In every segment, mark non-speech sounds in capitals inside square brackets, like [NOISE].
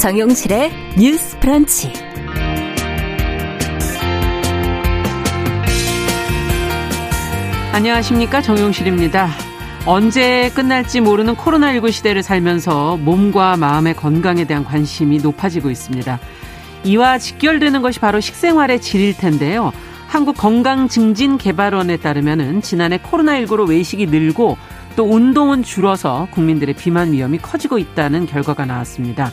정용실의 뉴스 프런치. 안녕하십니까. 정용실입니다. 언제 끝날지 모르는 코로나19 시대를 살면서 몸과 마음의 건강에 대한 관심이 높아지고 있습니다. 이와 직결되는 것이 바로 식생활의 질일 텐데요. 한국건강증진개발원에 따르면 지난해 코로나19로 외식이 늘고 또 운동은 줄어서 국민들의 비만 위험이 커지고 있다는 결과가 나왔습니다.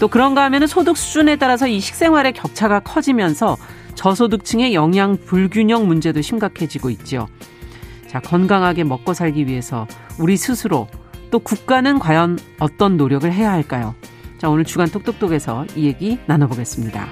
또 그런가 하면 소득 수준에 따라서 이 식생활의 격차가 커지면서 저소득층의 영양 불균형 문제도 심각해지고 있죠. 자, 건강하게 먹고 살기 위해서 우리 스스로 또 국가는 과연 어떤 노력을 해야 할까요? 자, 오늘 주간 똑똑똑에서 이 얘기 나눠보겠습니다.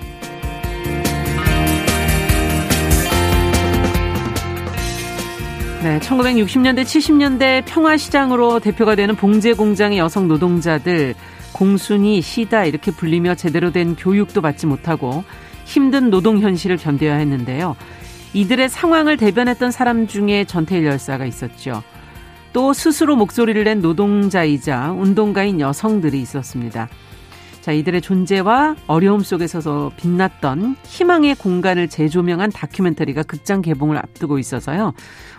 네, 1960년대, 70년대 평화시장으로 대표가 되는 봉제 공장의 여성 노동자들 공순이 시다 이렇게 불리며 제대로 된 교육도 받지 못하고 힘든 노동 현실을 견뎌야 했는데요. 이들의 상황을 대변했던 사람 중에 전태일 열사가 있었죠. 또 스스로 목소리를 낸 노동자이자 운동가인 여성들이 있었습니다. 자, 이들의 존재와 어려움 속에서 빛났던 희망의 공간을 재조명한 다큐멘터리가 극장 개봉을 앞두고 있어서요.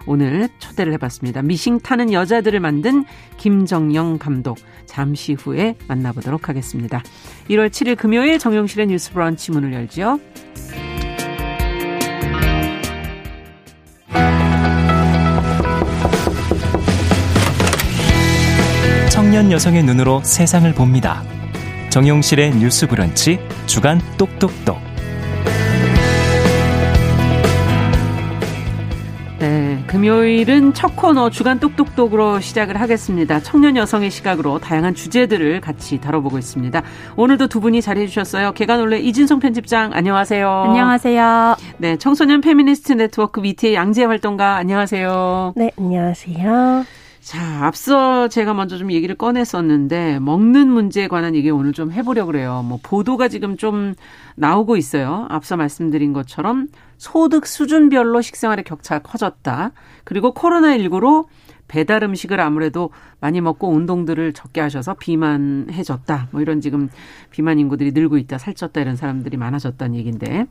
오늘 초대를 해봤습니다. 미싱 타는 여자들을 만든 김정영 감독. 잠시 후에 만나보도록 하겠습니다. 1월 7일 금요일 정용실의 뉴스 브런치 문을 열지요. 청년 여성의 눈으로 세상을 봅니다. 정용실의 뉴스 브런치 주간 똑똑똑. 네, 금요일은 첫 코너 주간 똑똑똑으로 시작을 하겠습니다. 청년 여성의 시각으로 다양한 주제들을 같이 다뤄보고 있습니다. 오늘도 두 분이 자리해 주셨어요. 계간홀로 이진송 편집장 안녕하세요. 안녕하세요. 네, 청소년 페미니스트 네트워크 위티의 양재 활동가 안녕하세요. 네, 안녕하세요. 자, 앞서 제가 먼저 좀 얘기를 꺼냈었는데 먹는 문제에 관한 얘기 오늘 좀 해보려고 그래요. 뭐 보도가 지금 좀 나오고 있어요. 앞서 말씀드린 것처럼 소득 수준별로 식생활의 격차가 커졌다. 그리고 코로나19로 배달 음식을 아무래도 많이 먹고 운동들을 적게 하셔서 비만해졌다. 뭐 이런 지금 비만 인구들이 늘고 있다, 살쪘다 이런 사람들이 많아졌다는 얘기인데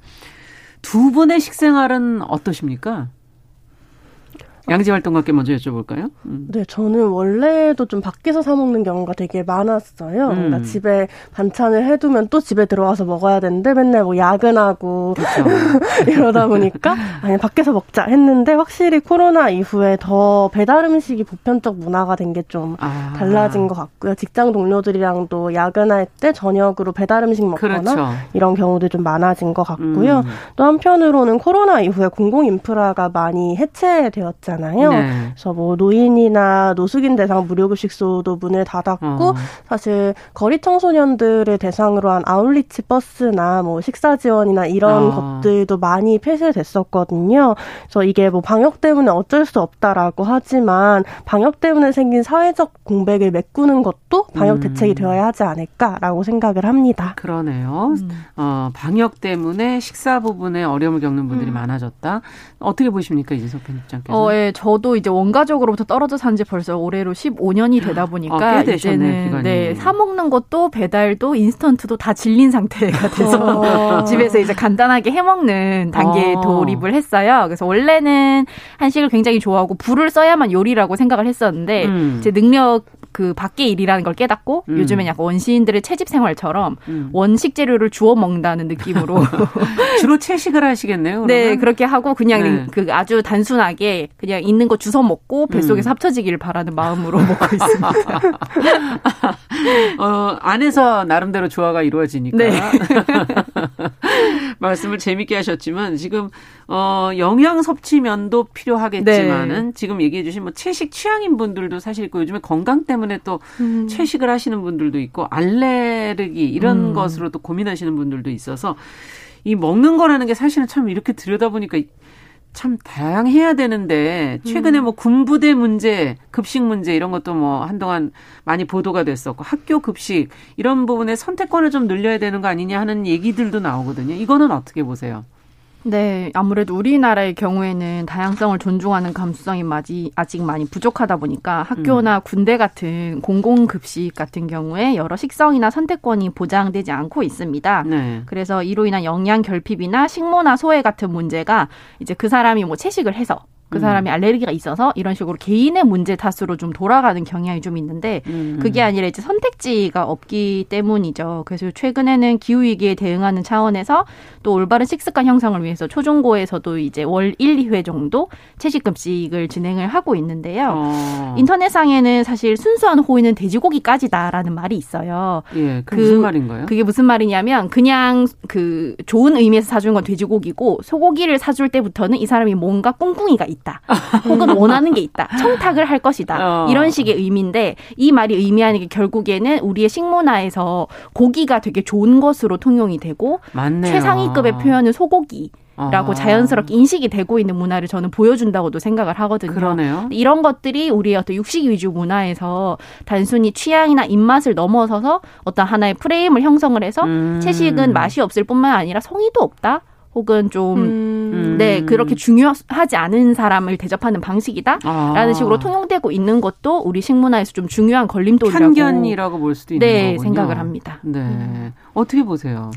두 분의 식생활은 어떠십니까? 양지 활동가께 먼저 여쭤볼까요? 음. 네, 저는 원래도 좀 밖에서 사 먹는 경우가 되게 많았어요. 음. 그러니까 집에 반찬을 해두면 또 집에 들어와서 먹어야 되는데 맨날 뭐 야근하고 [LAUGHS] 이러다 보니까 아니 밖에서 먹자 했는데 확실히 코로나 이후에 더 배달 음식이 보편적 문화가 된 게좀 아. 달라진 것 같고요. 직장 동료들이랑도 야근할 때 저녁으로 배달 음식 먹거나 그렇죠. 이런 경우도 좀 많아진 것 같고요. 음. 또 한편으로는 코로나 이후에 공공 인프라가 많이 해체되었잖아요. 있잖아요. 네. 그래서 뭐 노인이나 노숙인 대상 무료급식소도 문을 닫았고 어. 사실 거리 청소년들을 대상으로 한 아울리치 버스나 뭐 식사 지원이나 이런 어. 것들도 많이 폐쇄됐었거든요. 그래서 이게 뭐 방역 때문에 어쩔 수 없다라고 하지만 방역 때문에 생긴 사회적 공백을 메꾸는 것도 방역 대책이 음. 되어야 하지 않을까라고 생각을 합니다. 그러네요. 음. 어, 방역 때문에 식사 부분에 어려움을 겪는 분들이 음. 많아졌다. 어떻게 보십니까 이재석 편집장께서? 어, 예, 저도 이제 원가적으로부터 떨어져 산 지 벌써 올해로 15년이 되다 아, 보니까 아, 이제는 네, 사 먹는 것도 배달도 인스턴트도 다 질린 상태가 [LAUGHS] 돼서 어. 집에서 이제 간단하게 해 먹는 단계에 어. 돌입을 했어요. 그래서 원래는 한식을 굉장히 좋아하고 불을 써야만 요리라고 생각을 했었는데 음. 제 능력 그 밖의 일이라는 걸 깨닫고 음. 요즘엔 약간 원시인들의 채집 생활처럼 음. 원식 재료를 주워 먹는다는 느낌으로 [LAUGHS] 주로 채식을 하시겠네요. 그러면? 네, 그렇게 하고 그냥 네. 그 아주 단순하게 그냥 있는 거 주워 먹고 뱃속에서 음. 합쳐지기를 바라는 마음으로 [LAUGHS] 먹고 있습니다. [LAUGHS] 어, 안에서 나름대로 조화가 이루어지니까. 네. [LAUGHS] 말씀을 재밌게 하셨지만 지금 어 영양 섭취면도 필요하겠지만은 네. 지금 얘기해 주신 뭐 채식 취향인 분들도 사실 있고 요즘에 건강 때문에 또 음. 채식을 하시는 분들도 있고 알레르기 이런 음. 것으로 또 고민하시는 분들도 있어서 이 먹는 거라는 게 사실은 참 이렇게 들여다보니까 참 다양해야 되는데 최근에 뭐 군부대 문제, 급식 문제 이런 것도 뭐 한동안 많이 보도가 됐었고 학교 급식 이런 부분에 선택권을 좀 늘려야 되는 거 아니냐 하는 얘기들도 나오거든요. 이거는 어떻게 보세요? 네, 아무래도 우리나라의 경우에는 다양성을 존중하는 감수성이 아직 많이 부족하다 보니까 학교나 음. 군대 같은 공공급식 같은 경우에 여러 식성이나 선택권이 보장되지 않고 있습니다. 네. 그래서 이로 인한 영양 결핍이나 식모나 소외 같은 문제가 이제 그 사람이 뭐 채식을 해서 그 사람이 음. 알레르기가 있어서 이런 식으로 개인의 문제 탓으로 좀 돌아가는 경향이 좀 있는데 음. 그게 아니라 이제 선택지가 없기 때문이죠. 그래서 최근에는 기후 위기에 대응하는 차원에서 또 올바른 식습관 형성을 위해서 초중고에서도 이제 월 1, 2회 정도 채식 급식을 진행을 하고 있는데요. 어. 인터넷상에는 사실 순수한 호의는 돼지고기까지다라는 말이 있어요. 예, 그 무슨 말인가요? 그게 무슨 말이냐면 그냥 그 좋은 의미에서 사주는 건 돼지고기고 소고기를 사줄 때부터는 이 사람이 뭔가 꿍꿍이가 있 다. 혹은 원하는 게 있다. 청탁을 할 것이다. 어. 이런 식의 의미인데 이 말이 의미하는 게 결국에는 우리의 식문화에서 고기가 되게 좋은 것으로 통용이 되고 맞네요. 최상위 A급의 아. 표현은 소고기. 라고 아. 자연스럽게 인식이 되고 있는 문화를 저는 보여준다고도 생각을 하거든요. 그러네요. 이런 것들이 우리의 어떤 육식 위주 문화에서 단순히 취향이나 입맛을 넘어서서 어떤 하나의 프레임을 형성을 해서 음. 채식은 맛이 없을 뿐만 아니라 성의도 없다. 혹은 좀, 음. 네, 그렇게 중요하지 않은 사람을 대접하는 방식이다? 아. 라는 식으로 통용되고 있는 것도 우리 식문화에서 좀 중요한 걸림돌이라고. 편견이라고 볼 수도 있는 네, 거군요. 생각을 합니다. 네. 음. 어떻게 보세요?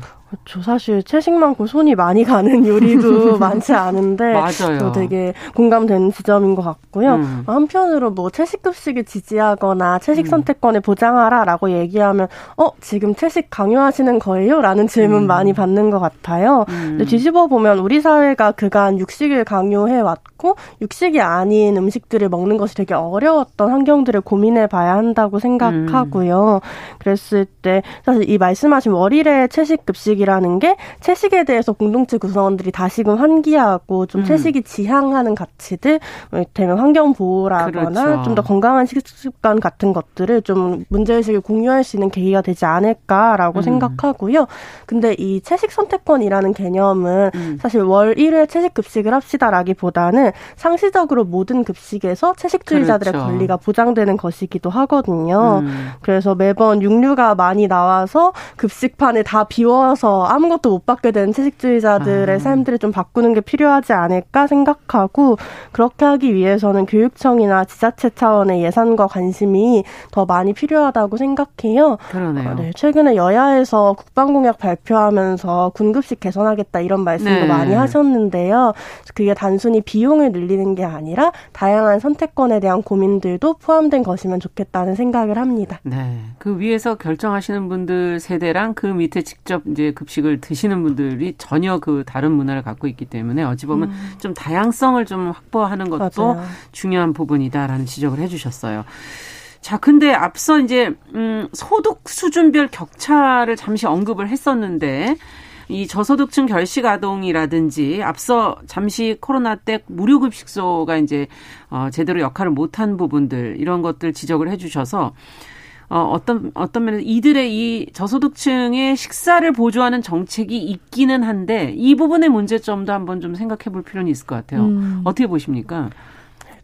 저 사실 채식 많고 손이 많이 가는 요리도 [LAUGHS] 많지 않은데 맞아요. 되게 공감되는 지점인 것 같고요. 음. 한편으로 뭐 채식 급식을 지지하거나 채식 음. 선택권을 보장하라라고 얘기하면 어 지금 채식 강요하시는 거예요?라는 질문 음. 많이 받는 것 같아요. 음. 근데 뒤집어 보면 우리 사회가 그간 육식을 강요해 왔고 육식이 아닌 음식들을 먹는 것이 되게 어려웠던 환경들을 고민해 봐야 한다고 생각하고요. 음. 그랬을 때 사실 이 말씀하신 월 일의 채식 급식 채식이라는 게 채식에 대해서 공동체 구성원들이 다시금 환기하고 좀 음. 채식이 지향하는 가치들, 뭐 되면 환경 보호라거나 그렇죠. 좀더 건강한 식습관 같은 것들을 좀 문제의식을 공유할 수 있는 계기가 되지 않을까라고 음. 생각하고요. 근데 이 채식 선택권이라는 개념은 음. 사실 월 1회 채식 급식을 합시다라기보다는 상시적으로 모든 급식에서 채식주의자들의 그렇죠. 권리가 보장되는 것이기도 하거든요. 음. 그래서 매번 육류가 많이 나와서 급식 판을 다 비워서 아무것도 못 받게 되는 채식주의자들의 아. 삶들을 좀 바꾸는 게 필요하지 않을까 생각하고 그렇게 하기 위해서는 교육청이나 지자체 차원의 예산과 관심이 더 많이 필요하다고 생각해요. 그러네요. 어, 네, 최근에 여야에서 국방공약 발표하면서 군급식 개선하겠다 이런 말씀도 네. 많이 하셨는데요. 그게 단순히 비용을 늘리는 게 아니라 다양한 선택권에 대한 고민들도 포함된 것이면 좋겠다는 생각을 합니다. 네. 그 위에서 결정하시는 분들 세대랑 그 밑에 직접 이제 급식을 드시는 분들이 전혀 그 다른 문화를 갖고 있기 때문에 어찌 보면 음. 좀 다양성을 좀 확보하는 것도 맞아요. 중요한 부분이다라는 지적을 해주셨어요. 자, 근데 앞서 이제 음 소득 수준별 격차를 잠시 언급을 했었는데 이 저소득층 결식 아동이라든지 앞서 잠시 코로나 때 무료 급식소가 이제 어 제대로 역할을 못한 부분들 이런 것들 지적을 해 주셔서 어, 어떤 어떤 면에서 이들의 이 저소득층의 식사를 보조하는 정책이 있기는 한데 이 부분의 문제점도 한번 좀 생각해 볼 필요는 있을 것 같아요. 음. 어떻게 보십니까?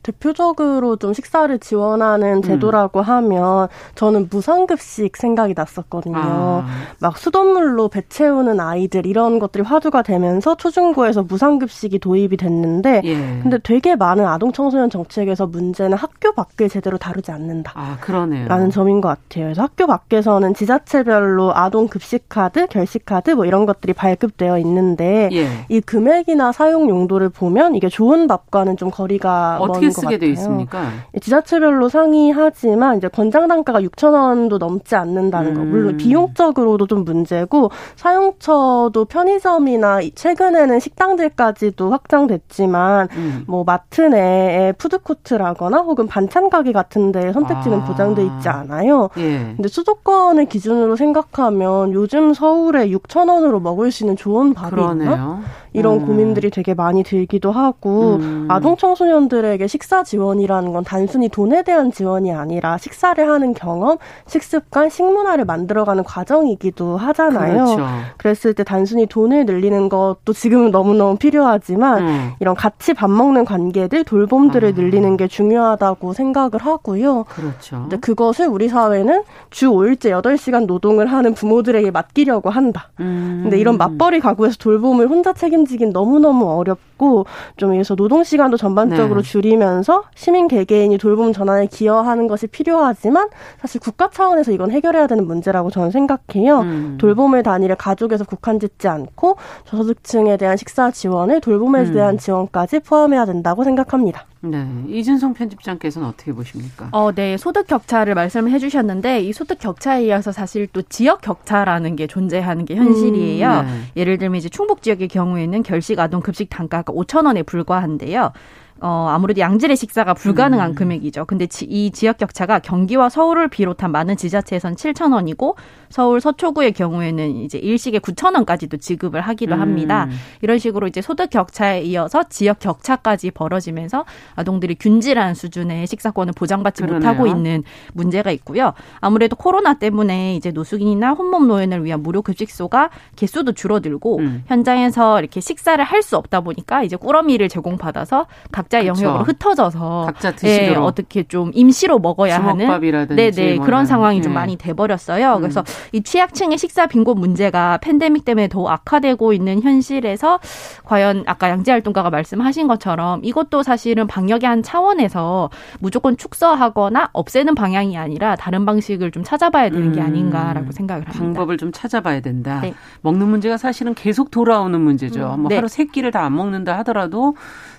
대표적으로 좀 식사를 지원하는 음. 제도라고 음. 하면 저는 무상급식 생각이 났었거든요. 아. 막 수돗물로 배 채우는 아이들 이런 것들이 화두가 되면서 초중고에서 무상급식이 도입이 됐는데 예. 근데 되게 많은 아동 청소년 정책에서 문제는 학교 밖을 제대로 다루지 않는다. 아, 그러네요. 라는 점인 것 같아요. 그래서 학교 밖에서는 지자체별로 아동 급식 카드, 결식 카드 뭐 이런 것들이 발급되어 있는데 예. 이 금액이나 사용 용도를 보면 이게 좋은 밥과는 좀 거리가 어떻게 쓰게 돼 있습니까? 지자체별로 상이하지만 이제 권장 단가가 6천 원도 넘지 않는다는 음. 거. 물론 음. 비용적으로도 좀 문제고 사용처도 편의점이나 최근에는 식당들까지도 확장됐지만 음. 뭐 마트 내에 푸드코트라거나 혹은 반찬 가게 같은 데 선택지는 아. 보장돼 있지 않아요. 예. 근데 수도권을 기준으로 생각하면 요즘 서울에 6천 원으로 먹을 수 있는 좋은 밥이 있나? 이런 음. 고민들이 되게 많이 들기도 하고 음. 아동 청소년들에게 식 식사 지원이라는 건 단순히 돈에 대한 지원이 아니라 식사를 하는 경험, 식습관, 식문화를 만들어가는 과정이기도 하잖아요. 그렇죠. 그랬을 때 단순히 돈을 늘리는 것도 지금은 너무너무 필요하지만 음. 이런 같이 밥 먹는 관계들, 돌봄들을 아. 늘리는 게 중요하다고 생각을 하고요. 그렇죠. 근데 그것을 우리 사회는 주 5일째 8시간 노동을 하는 부모들에게 맡기려고 한다. 음. 근데 이런 맞벌이 가구에서 돌봄을 혼자 책임지긴 너무너무 어렵고 좀 그래서 노동 시간도 전반적으로 네. 줄이면 서 시민 개개인이 돌봄 전환에 기여하는 것이 필요하지만 사실 국가 차원에서 이건 해결해야 되는 문제라고 저는 생각해요. 음. 돌봄을 단위를 가족에서 국한짓지 않고 저소득층에 대한 식사 지원을 돌봄에 음. 대한 지원까지 포함해야 된다고 생각합니다. 네. 이준성 편집장께서는 어떻게 보십니까? 어, 네. 소득 격차를 말씀을 해 주셨는데 이 소득 격차에 이어서 사실 또 지역 격차라는 게 존재하는 게 현실이에요. 음, 네. 예를 들면 이제 충북 지역의 경우에는 결식 아동 급식 단가가 5천 원에 불과한데요. 어, 아무래도 양질의 식사가 불가능한 음. 금액이죠. 근데 지, 이 지역 격차가 경기와 서울을 비롯한 많은 지자체에선 7천 원이고 서울 서초구의 경우에는 이제 일식에 9천 원까지도 지급을 하기도 음. 합니다. 이런 식으로 이제 소득 격차에 이어서 지역 격차까지 벌어지면서 아동들이 균질한 수준의 식사권을 보장받지 그러네요. 못하고 있는 문제가 있고요. 아무래도 코로나 때문에 이제 노숙인이나 혼몸 노인을 위한 무료 급식소가 개수도 줄어들고 음. 현장에서 이렇게 식사를 할 수 없다 보니까 이제 꾸러미를 제공받아서 각 자의 그렇죠. 영역으로 흩어져서 각자 드시도록 네, 어떻게 좀 임시로 먹어야 하는 네네 뭐 그런 상황이 네. 좀 많이 돼버렸어요. 음. 그래서 이 취약층의 식사 빈곤 문제가 팬데믹 때문에 더욱 악화되고 있는 현실에서 과연 아까 양재 활동가가 말씀하신 것처럼 이것도 사실은 방역의 한 차원에서 무조건 축소하거나 없애는 방향이 아니라 다른 방식을 좀 찾아봐야 되는 게 음. 아닌가라고 생각을 합니다. 방법을 좀 찾아봐야 된다. 네. 먹는 문제가 사실은 계속 돌아오는 문제죠. 음. 뭐 네. 하루 세 끼를 다 안 먹는다 하더라도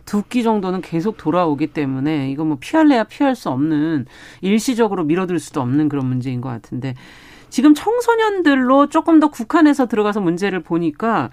두 끼 정도는 계속 돌아오기 때문에 이거 뭐 피할래야 피할 수 없는 일시적으로 미뤄둘 수도 없는 그런 문제인 것 같은데 지금 청소년들로 조금 더 국한해서 들어가서 문제를 보니까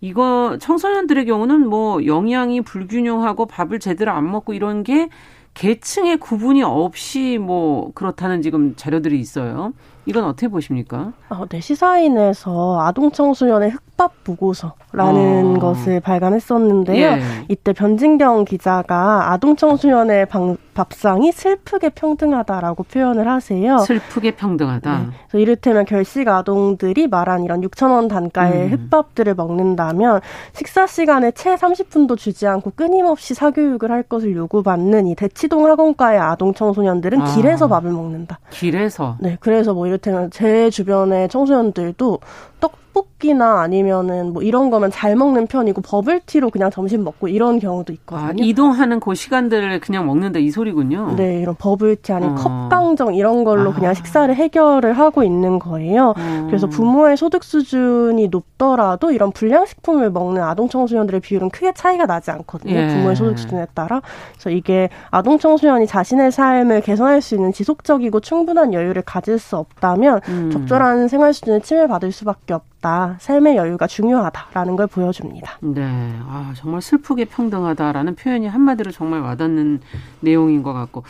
이거 청소년들의 경우는 뭐 영양이 불균형하고 밥을 제대로 안 먹고 이런 게 계층의 구분이 없이 뭐 그렇다는 지금 자료들이 있어요. 이건 어떻게 보십니까? 어, 네, 시사인에서 아동 청소년의 흑밥 보고서라는 어. 것을 발간했었는데요. 예. 이때 변진경 기자가 아동 청소년의 방, 밥상이 슬프게 평등하다라고 표현을 하세요. 슬프게 평등하다. 네. 그래서 이를테면 결식 아동들이 말한 이런 6천 원 단가의 음. 흑밥들을 먹는다면 식사 시간에 채 30분도 주지 않고 끊임없이 사교육을 할 것을 요구받는 이 대치동 학원가의 아동 청소년들은 아. 길에서 밥을 먹는다. 길에서. 네, 그래서 뭐 이를테면 제 주변의 청소년들도 떡볶이나 아니면은 뭐 이런 거면 잘 먹는 편이고 버블티로 그냥 점심 먹고 이런 경우도 있거든요. 아, 이동하는 그 시간들을 그냥 먹는다 이 소리군요. 네, 이런 버블티 아니면 어. 컵강정 이런 걸로 아. 그냥 식사를 해결을 하고 있는 거예요. 음. 그래서 부모의 소득 수준이 높더라도 이런 불량식품을 먹는 아동 청소년들의 비율은 크게 차이가 나지 않거든요. 예. 부모의 소득 수준에 따라. 그래서 이게 아동 청소년이 자신의 삶을 개선할 수 있는 지속적이고 충분한 여유를 가질 수 없다면 음. 적절한 생활 수준을 침해받을 수밖에 없다. 삶의 여유가 중요하다라는 걸 보여줍니다. 네. 아, 정말 슬프게 평등하다라는 표현이 한마디로 정말 와닿는 내용인 것 같고.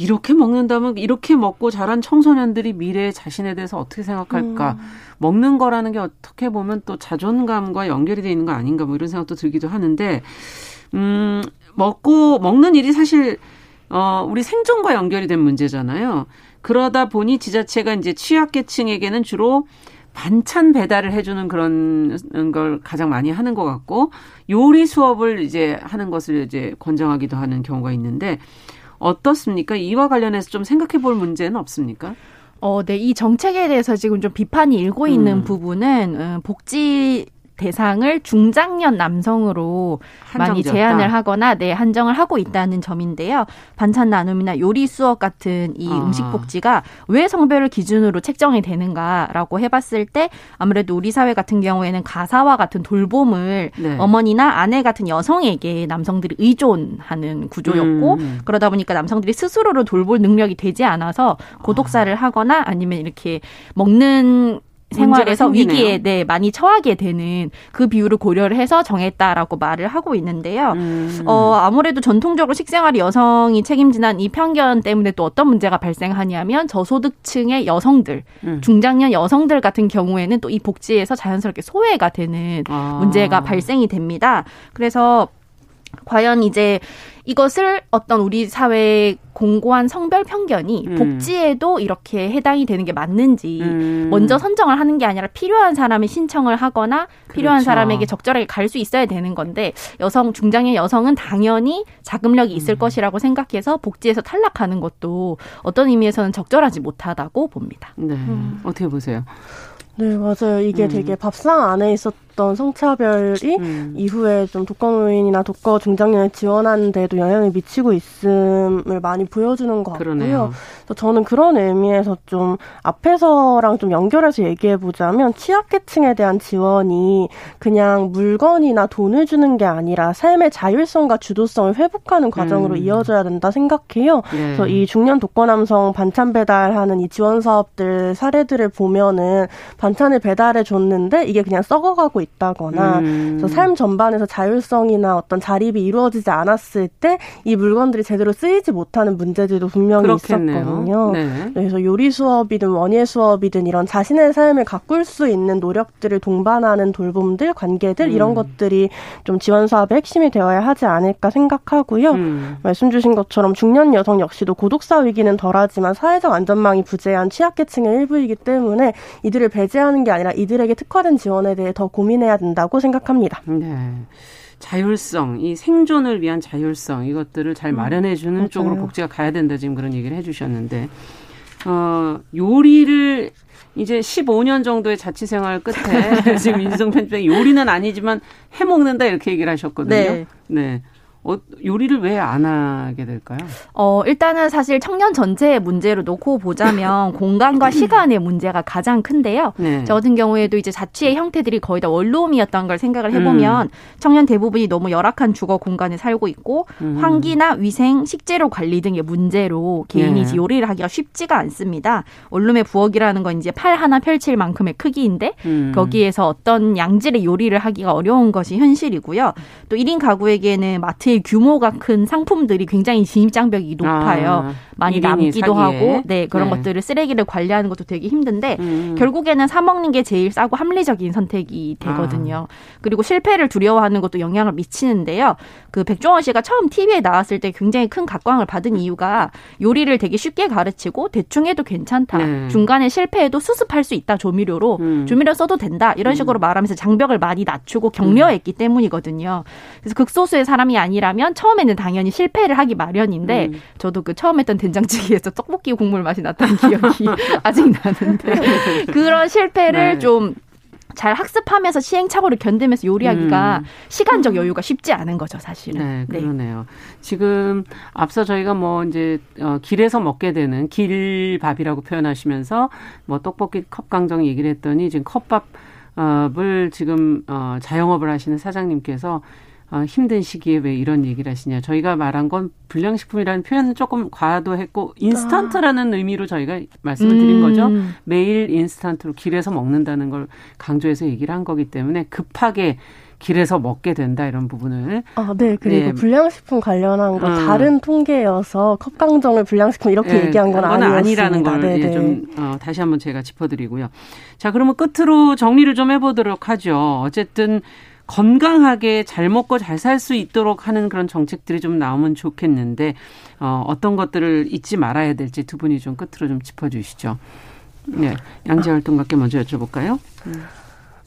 이렇게 먹는다면 이렇게 먹고 자란 청소년들이 미래의 자신에 대해서 어떻게 생각할까? 음. 먹는 거라는 게 어떻게 보면 또 자존감과 연결이 돼 있는 거 아닌가 뭐 이런 생각도 들기도 하는데 음, 먹고 먹는 일이 사실 어, 우리 생존과 연결이 된 문제잖아요. 그러다 보니 지자체가 이제 취약계층에게는 주로 반찬 배달을 해주는 그런 걸 가장 많이 하는 것 같고 요리 수업을 이제 하는 것을 이제 권장하기도 하는 경우가 있는데 어떻습니까? 이와 관련해서 좀 생각해 볼 문제는 없습니까? 어, 네. 이 정책에 대해서 지금 좀 비판이 일고 있는 음. 부분은 음, 복지 대상을 중장년 남성으로 많이 제한을 하거나 네 한정을 하고 있다는 점인데요. 반찬 나눔이나 요리 수업 같은 이 아. 음식 복지가 왜 성별을 기준으로 책정이 되는가라고 해봤을 때 아무래도 우리 사회 같은 경우에는 가사와 같은 돌봄을 네. 어머니나 아내 같은 여성에게 남성들이 의존하는 구조였고 음. 그러다 보니까 남성들이 스스로를 돌볼 능력이 되지 않아서 고독사를 하거나 아니면 이렇게 먹는 생활에서 위기에 네, 많이 처하게 되는 그 비율을 고려를 해서 정했다라고 말을 하고 있는데요. 음. 어, 아무래도 전통적으로 식생활이 여성이 책임지는 이 편견 때문에 또 어떤 문제가 발생하냐면 저소득층의 여성들, 음. 중장년 여성들 같은 경우에는 또 이 복지에서 자연스럽게 소외가 되는 아. 문제가 발생이 됩니다. 그래서 과연 이제 이것을 어떤 우리 사회의 공고한 성별 편견이 음. 복지에도 이렇게 해당이 되는 게 맞는지 음. 먼저 선정을 하는 게 아니라 필요한 사람이 신청을 하거나 필요한 그렇죠. 사람에게 적절하게 갈 수 있어야 되는 건데 여성 중장년 여성은 당연히 자금력이 있을 음. 것이라고 생각해서 복지에서 탈락하는 것도 어떤 의미에서는 적절하지 못하다고 봅니다. 네. 음. 어떻게 보세요? 네, 맞아요. 이게 음. 되게 밥상 안에 있었 있었던 성차별이 음. 이후에 좀 독거 노인이나 독거 중장년을 지원하는 데도 영향을 미치고 있음을 많이 보여주는 것 같고요. 그러네요. 그래서 저는 그런 의미에서 좀 앞에서랑 좀 연결해서 얘기해 보자면 취약계층에 대한 지원이 그냥 물건이나 돈을 주는 게 아니라 삶의 자율성과 주도성을 회복하는 과정으로 음. 이어져야 된다 생각해요. 네. 그래서 이 중년 독거 남성 반찬 배달하는 이 지원 사업들 사례들을 보면은 반찬을 배달해 줬는데 이게 그냥 썩어가고 있다거나 음. 삶 전반에서 자율성이나 어떤 자립이 이루어지지 않았을 때 이 물건들이 제대로 쓰이지 못하는 문제들도 분명히 그렇겠네요. 있었거든요. 네. 그래서 요리 수업이든 원예 수업이든 이런 자신의 삶을 가꿀 수 있는 노력들을 동반하는 돌봄들, 관계들 음. 이런 것들이 좀 지원 사업의 핵심이 되어야 하지 않을까 생각하고요. 음. 말씀 주신 것처럼 중년 여성 역시도 고독사 위기는 덜하지만 사회적 안전망이 부재한 취약계층의 일부이기 때문에 이들을 배제하는 게 아니라 이들에게 특화된 지원에 대해 더 고민 해 해야 된다고 생각합니다. 네. 자율성, 이 생존을 위한 자율성 이것들을 잘 음, 마련해 주는 음, 쪽으로 복지가 가야 된다 지금 그런 얘기를 해 주셨는데 어 요리를 이제 15년 정도의 자취 생활 끝에 [LAUGHS] 지금 인성 편집장 요리는 아니지만 해 먹는다 이렇게 얘기를 하셨거든요. 네. 네. 어, 요리를 왜 안 하게 될까요? 어, 일단은 사실 청년 전체의 문제로 놓고 보자면 [LAUGHS] 공간과 시간의 문제가 가장 큰데요. 네. 저 같은 경우에도 이제 자취의 형태들이 거의 다 원룸이었던 걸 생각을 해보면 음. 청년 대부분이 너무 열악한 주거 공간에 살고 있고 음. 환기나 위생, 식재료 관리 등의 문제로 개인이 네. 요리를 하기가 쉽지가 않습니다. 원룸의 부엌이라는 건 이제 팔 하나 펼칠 만큼의 크기인데 음. 거기에서 어떤 양질의 요리를 하기가 어려운 것이 현실이고요. 또 1인 가구에게는 마트 에 규모가 큰 상품들이 굉장히 진입장벽이 높아요. 아, 많이 남기도 사기에. 하고, 네 그런 네. 것들을 쓰레기를 관리하는 것도 되게 힘든데 음. 결국에는 사 먹는 게 제일 싸고 합리적인 선택이 되거든요. 아. 그리고 실패를 두려워하는 것도 영향을 미치는데요. 그 백종원 씨가 처음 TV에 나왔을 때 굉장히 큰 각광을 받은 이유가 요리를 되게 쉽게 가르치고 대충 해도 괜찮다. 네. 중간에 실패해도 수습할 수 있다 조미료로 음. 조미료 써도 된다 이런 음. 식으로 음. 말하면서 장벽을 많이 낮추고 격려했기 음. 때문이거든요. 그래서 극소수의 사람이 아니라 면 처음에는 당연히 실패를 하기 마련인데 음. 저도 그 처음 했던 된장찌개에서 떡볶이 국물 맛이 났던 [LAUGHS] 기억이 아직 나는데 [LAUGHS] 그런 실패를 네. 좀잘 학습하면서 시행착오를 견디면서 요리하기가 음. 시간적 여유가 쉽지 않은 거죠, 사실은. 네, 네. 그러네요. 네. 지금 앞서 저희가 뭐 이제 어, 길에서 먹게 되는 길밥이라고 표현하시면서 뭐 떡볶이 컵강정 얘기를 했더니 지금 컵밥 을 지금 어, 자영업을 하시는 사장님께서 어, 힘든 시기에 왜 이런 얘기를 하시냐. 저희가 말한 건 불량식품이라는 표현은 조금 과도했고 인스턴트라는 아. 의미로 저희가 말씀을 드린 거죠. 음. 매일 인스턴트로 길에서 먹는다는 걸 강조해서 얘기를 한 거기 때문에 급하게 길에서 먹게 된다 이런 부분을 아, 네. 그리고 네. 불량식품 관련한 거 음. 다른 통계여서 컵강정을 불량식품 이렇게 네. 얘기한 건 아니라는 걸 예, 좀 어, 다시 한번 제가 짚어 드리고요. 자, 그러면 끝으로 정리를 좀 해 보도록 하죠. 어쨌든 건강하게 잘 먹고 잘 살 수 있도록 하는 그런 정책들이 좀 나오면 좋겠는데 어, 어떤 것들을 잊지 말아야 될지 두 분이 좀 끝으로 좀 짚어주시죠. 네, 양재 활동가께 먼저 여쭤볼까요? 음.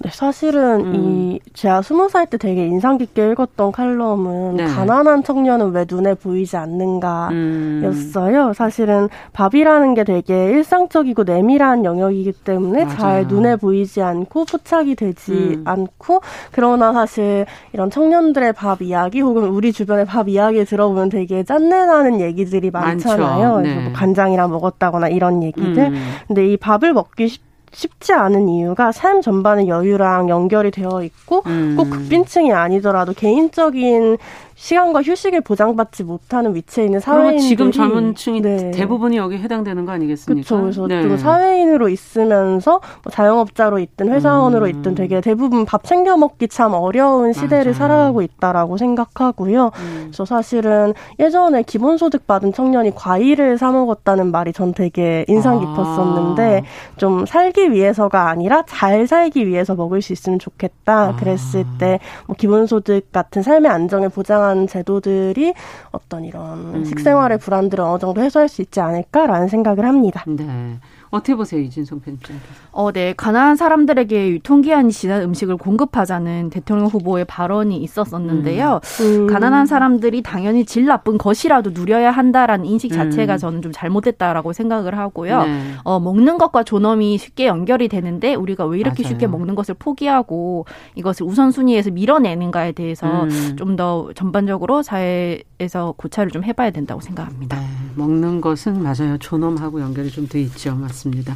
네, 사실은 음. 이 제가 스무 살 때 되게 인상 깊게 읽었던 칼럼은 네. 가난한 청년은 왜 눈에 보이지 않는가였어요. 음. 사실은 밥이라는 게 되게 일상적이고 내밀한 영역이기 때문에 맞아요. 잘 눈에 보이지 않고 포착이 되지 음. 않고 그러나 사실 이런 청년들의 밥 이야기 혹은 우리 주변의 밥 이야기 들어보면 되게 짠내나는 얘기들이 많잖아요. 네. 그래서 뭐 간장이랑 먹었다거나 이런 얘기들. 음. 근데 이 밥을 먹기 쉽 쉽지 않은 이유가 삶 전반의 여유랑 연결이 되어 있고 음. 꼭 극빈층이 아니더라도 개인적인 시간과 휴식을 보장받지 못하는 위치에 있는 사회인들이 지금 젊은 층이 네. 대부분이 여기 해당되는 거 아니겠습니까? 그렇죠. 그래서 네. 그리고 사회인으로 있으면서 뭐 자영업자로 있든 회사원으로 음. 있든 되게 대부분 밥 챙겨 먹기 참 어려운 시대를 맞아요. 살아가고 있다라고 생각하고요. 음. 그래서 사실은 예전에 기본소득 받은 청년이 과일을 사 먹었다는 말이 전 되게 인상 아. 깊었었는데 아. 좀 살기 위해서가 아니라 잘 살기 위해서 먹을 수 있으면 좋겠다. 아. 그랬을 때 뭐 기본소득 같은 삶의 안정을 보장하는 이러한 제도들이 어떤 이런 음. 식생활의 불안들을 어느 정도 해소할 수 있지 않을까라는 생각을 합니다. 네. 어떻게 보세요, 이진성 편집장께서? 어, 네. 가난한 사람들에게 유통기한이 지난 음식을 공급하자는 대통령 후보의 발언이 있었었는데요. 음. 음. 가난한 사람들이 당연히 질 나쁜 것이라도 누려야 한다라는 인식 자체가 음. 저는 좀 잘못됐다라고 생각을 하고요. 네. 어, 먹는 것과 존엄이 쉽게 연결이 되는데 우리가 왜 이렇게 맞아요. 쉽게 먹는 것을 포기하고 이것을 우선순위에서 밀어내는가에 대해서 음. 좀더 전반적으로 사회에서 고찰을 좀 해봐야 된다고 생각합니다. 네. 먹는 것은 맞아요. 존엄하고 연결이 좀 돼 있죠. 맞습니다. 같습니다.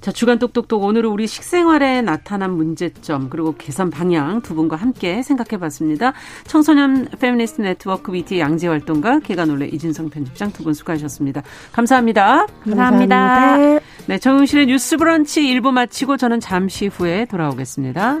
자, 주간 똑똑똑 오늘은 우리 식생활에 나타난 문제점 그리고 개선 방향 두 분과 함께 생각해 봤습니다. 청소년 페미니스트 네트워크 위티 양재 활동가 계간홀로 이진송 편집장 두 분 수고하셨습니다. 감사합니다. 감사합니다. 감사합니다. 네, 정용실의 뉴스 브런치 1부 마치고 저는 잠시 후에 돌아오겠습니다.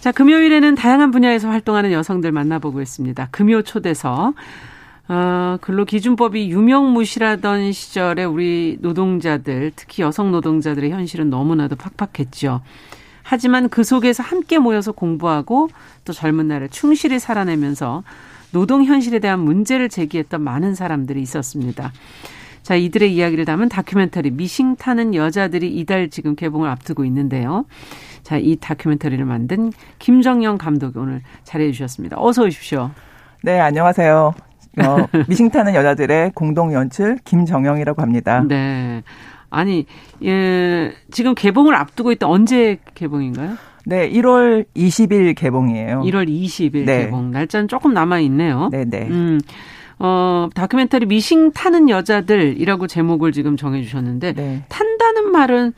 자, 금요일에는 다양한 분야에서 활동하는 여성들 만나보고 있습니다. 금요 초대서. 어, 근로기준법이 유명무실하던 시절에 우리 노동자들, 특히 여성 노동자들의 현실은 너무나도 팍팍했죠. 하지만 그 속에서 함께 모여서 공부하고 또 젊은 날을 충실히 살아내면서 노동 현실에 대한 문제를 제기했던 많은 사람들이 있었습니다. 자, 이들의 이야기를 담은 다큐멘터리 미싱 타는 여자들이 이달 지금 개봉을 앞두고 있는데요. 자, 이 다큐멘터리를 만든 김정영 감독이 오늘 자리해 주셨습니다. 어서 오십시오. 네, 안녕하세요. 어, [LAUGHS] 미싱 타는 여자들의 공동 연출 김정영이라고 합니다. 네. 아니, 예, 지금 개봉을 앞두고 있다. 언제 개봉인가요? 네, 1월 20일 개봉이에요. 1월 20일 네. 개봉. 날짜는 조금 남아 있네요. 네, 네. 음. 어, 다큐멘터리 미싱 타는 여자들이라고 제목을 지금 정해 주셨는데 네. 탄다는 말은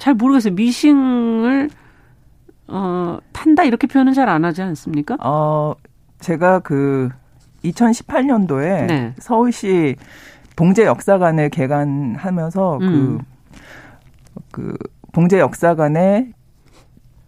잘 모르겠어요. 미싱을 어, 탄다 이렇게 표현은 잘 안 하지 않습니까? 어, 제가 그 2018년도에 네. 서울시 봉제 역사관을 개관하면서 그, 음. 그, 그 봉제 역사관에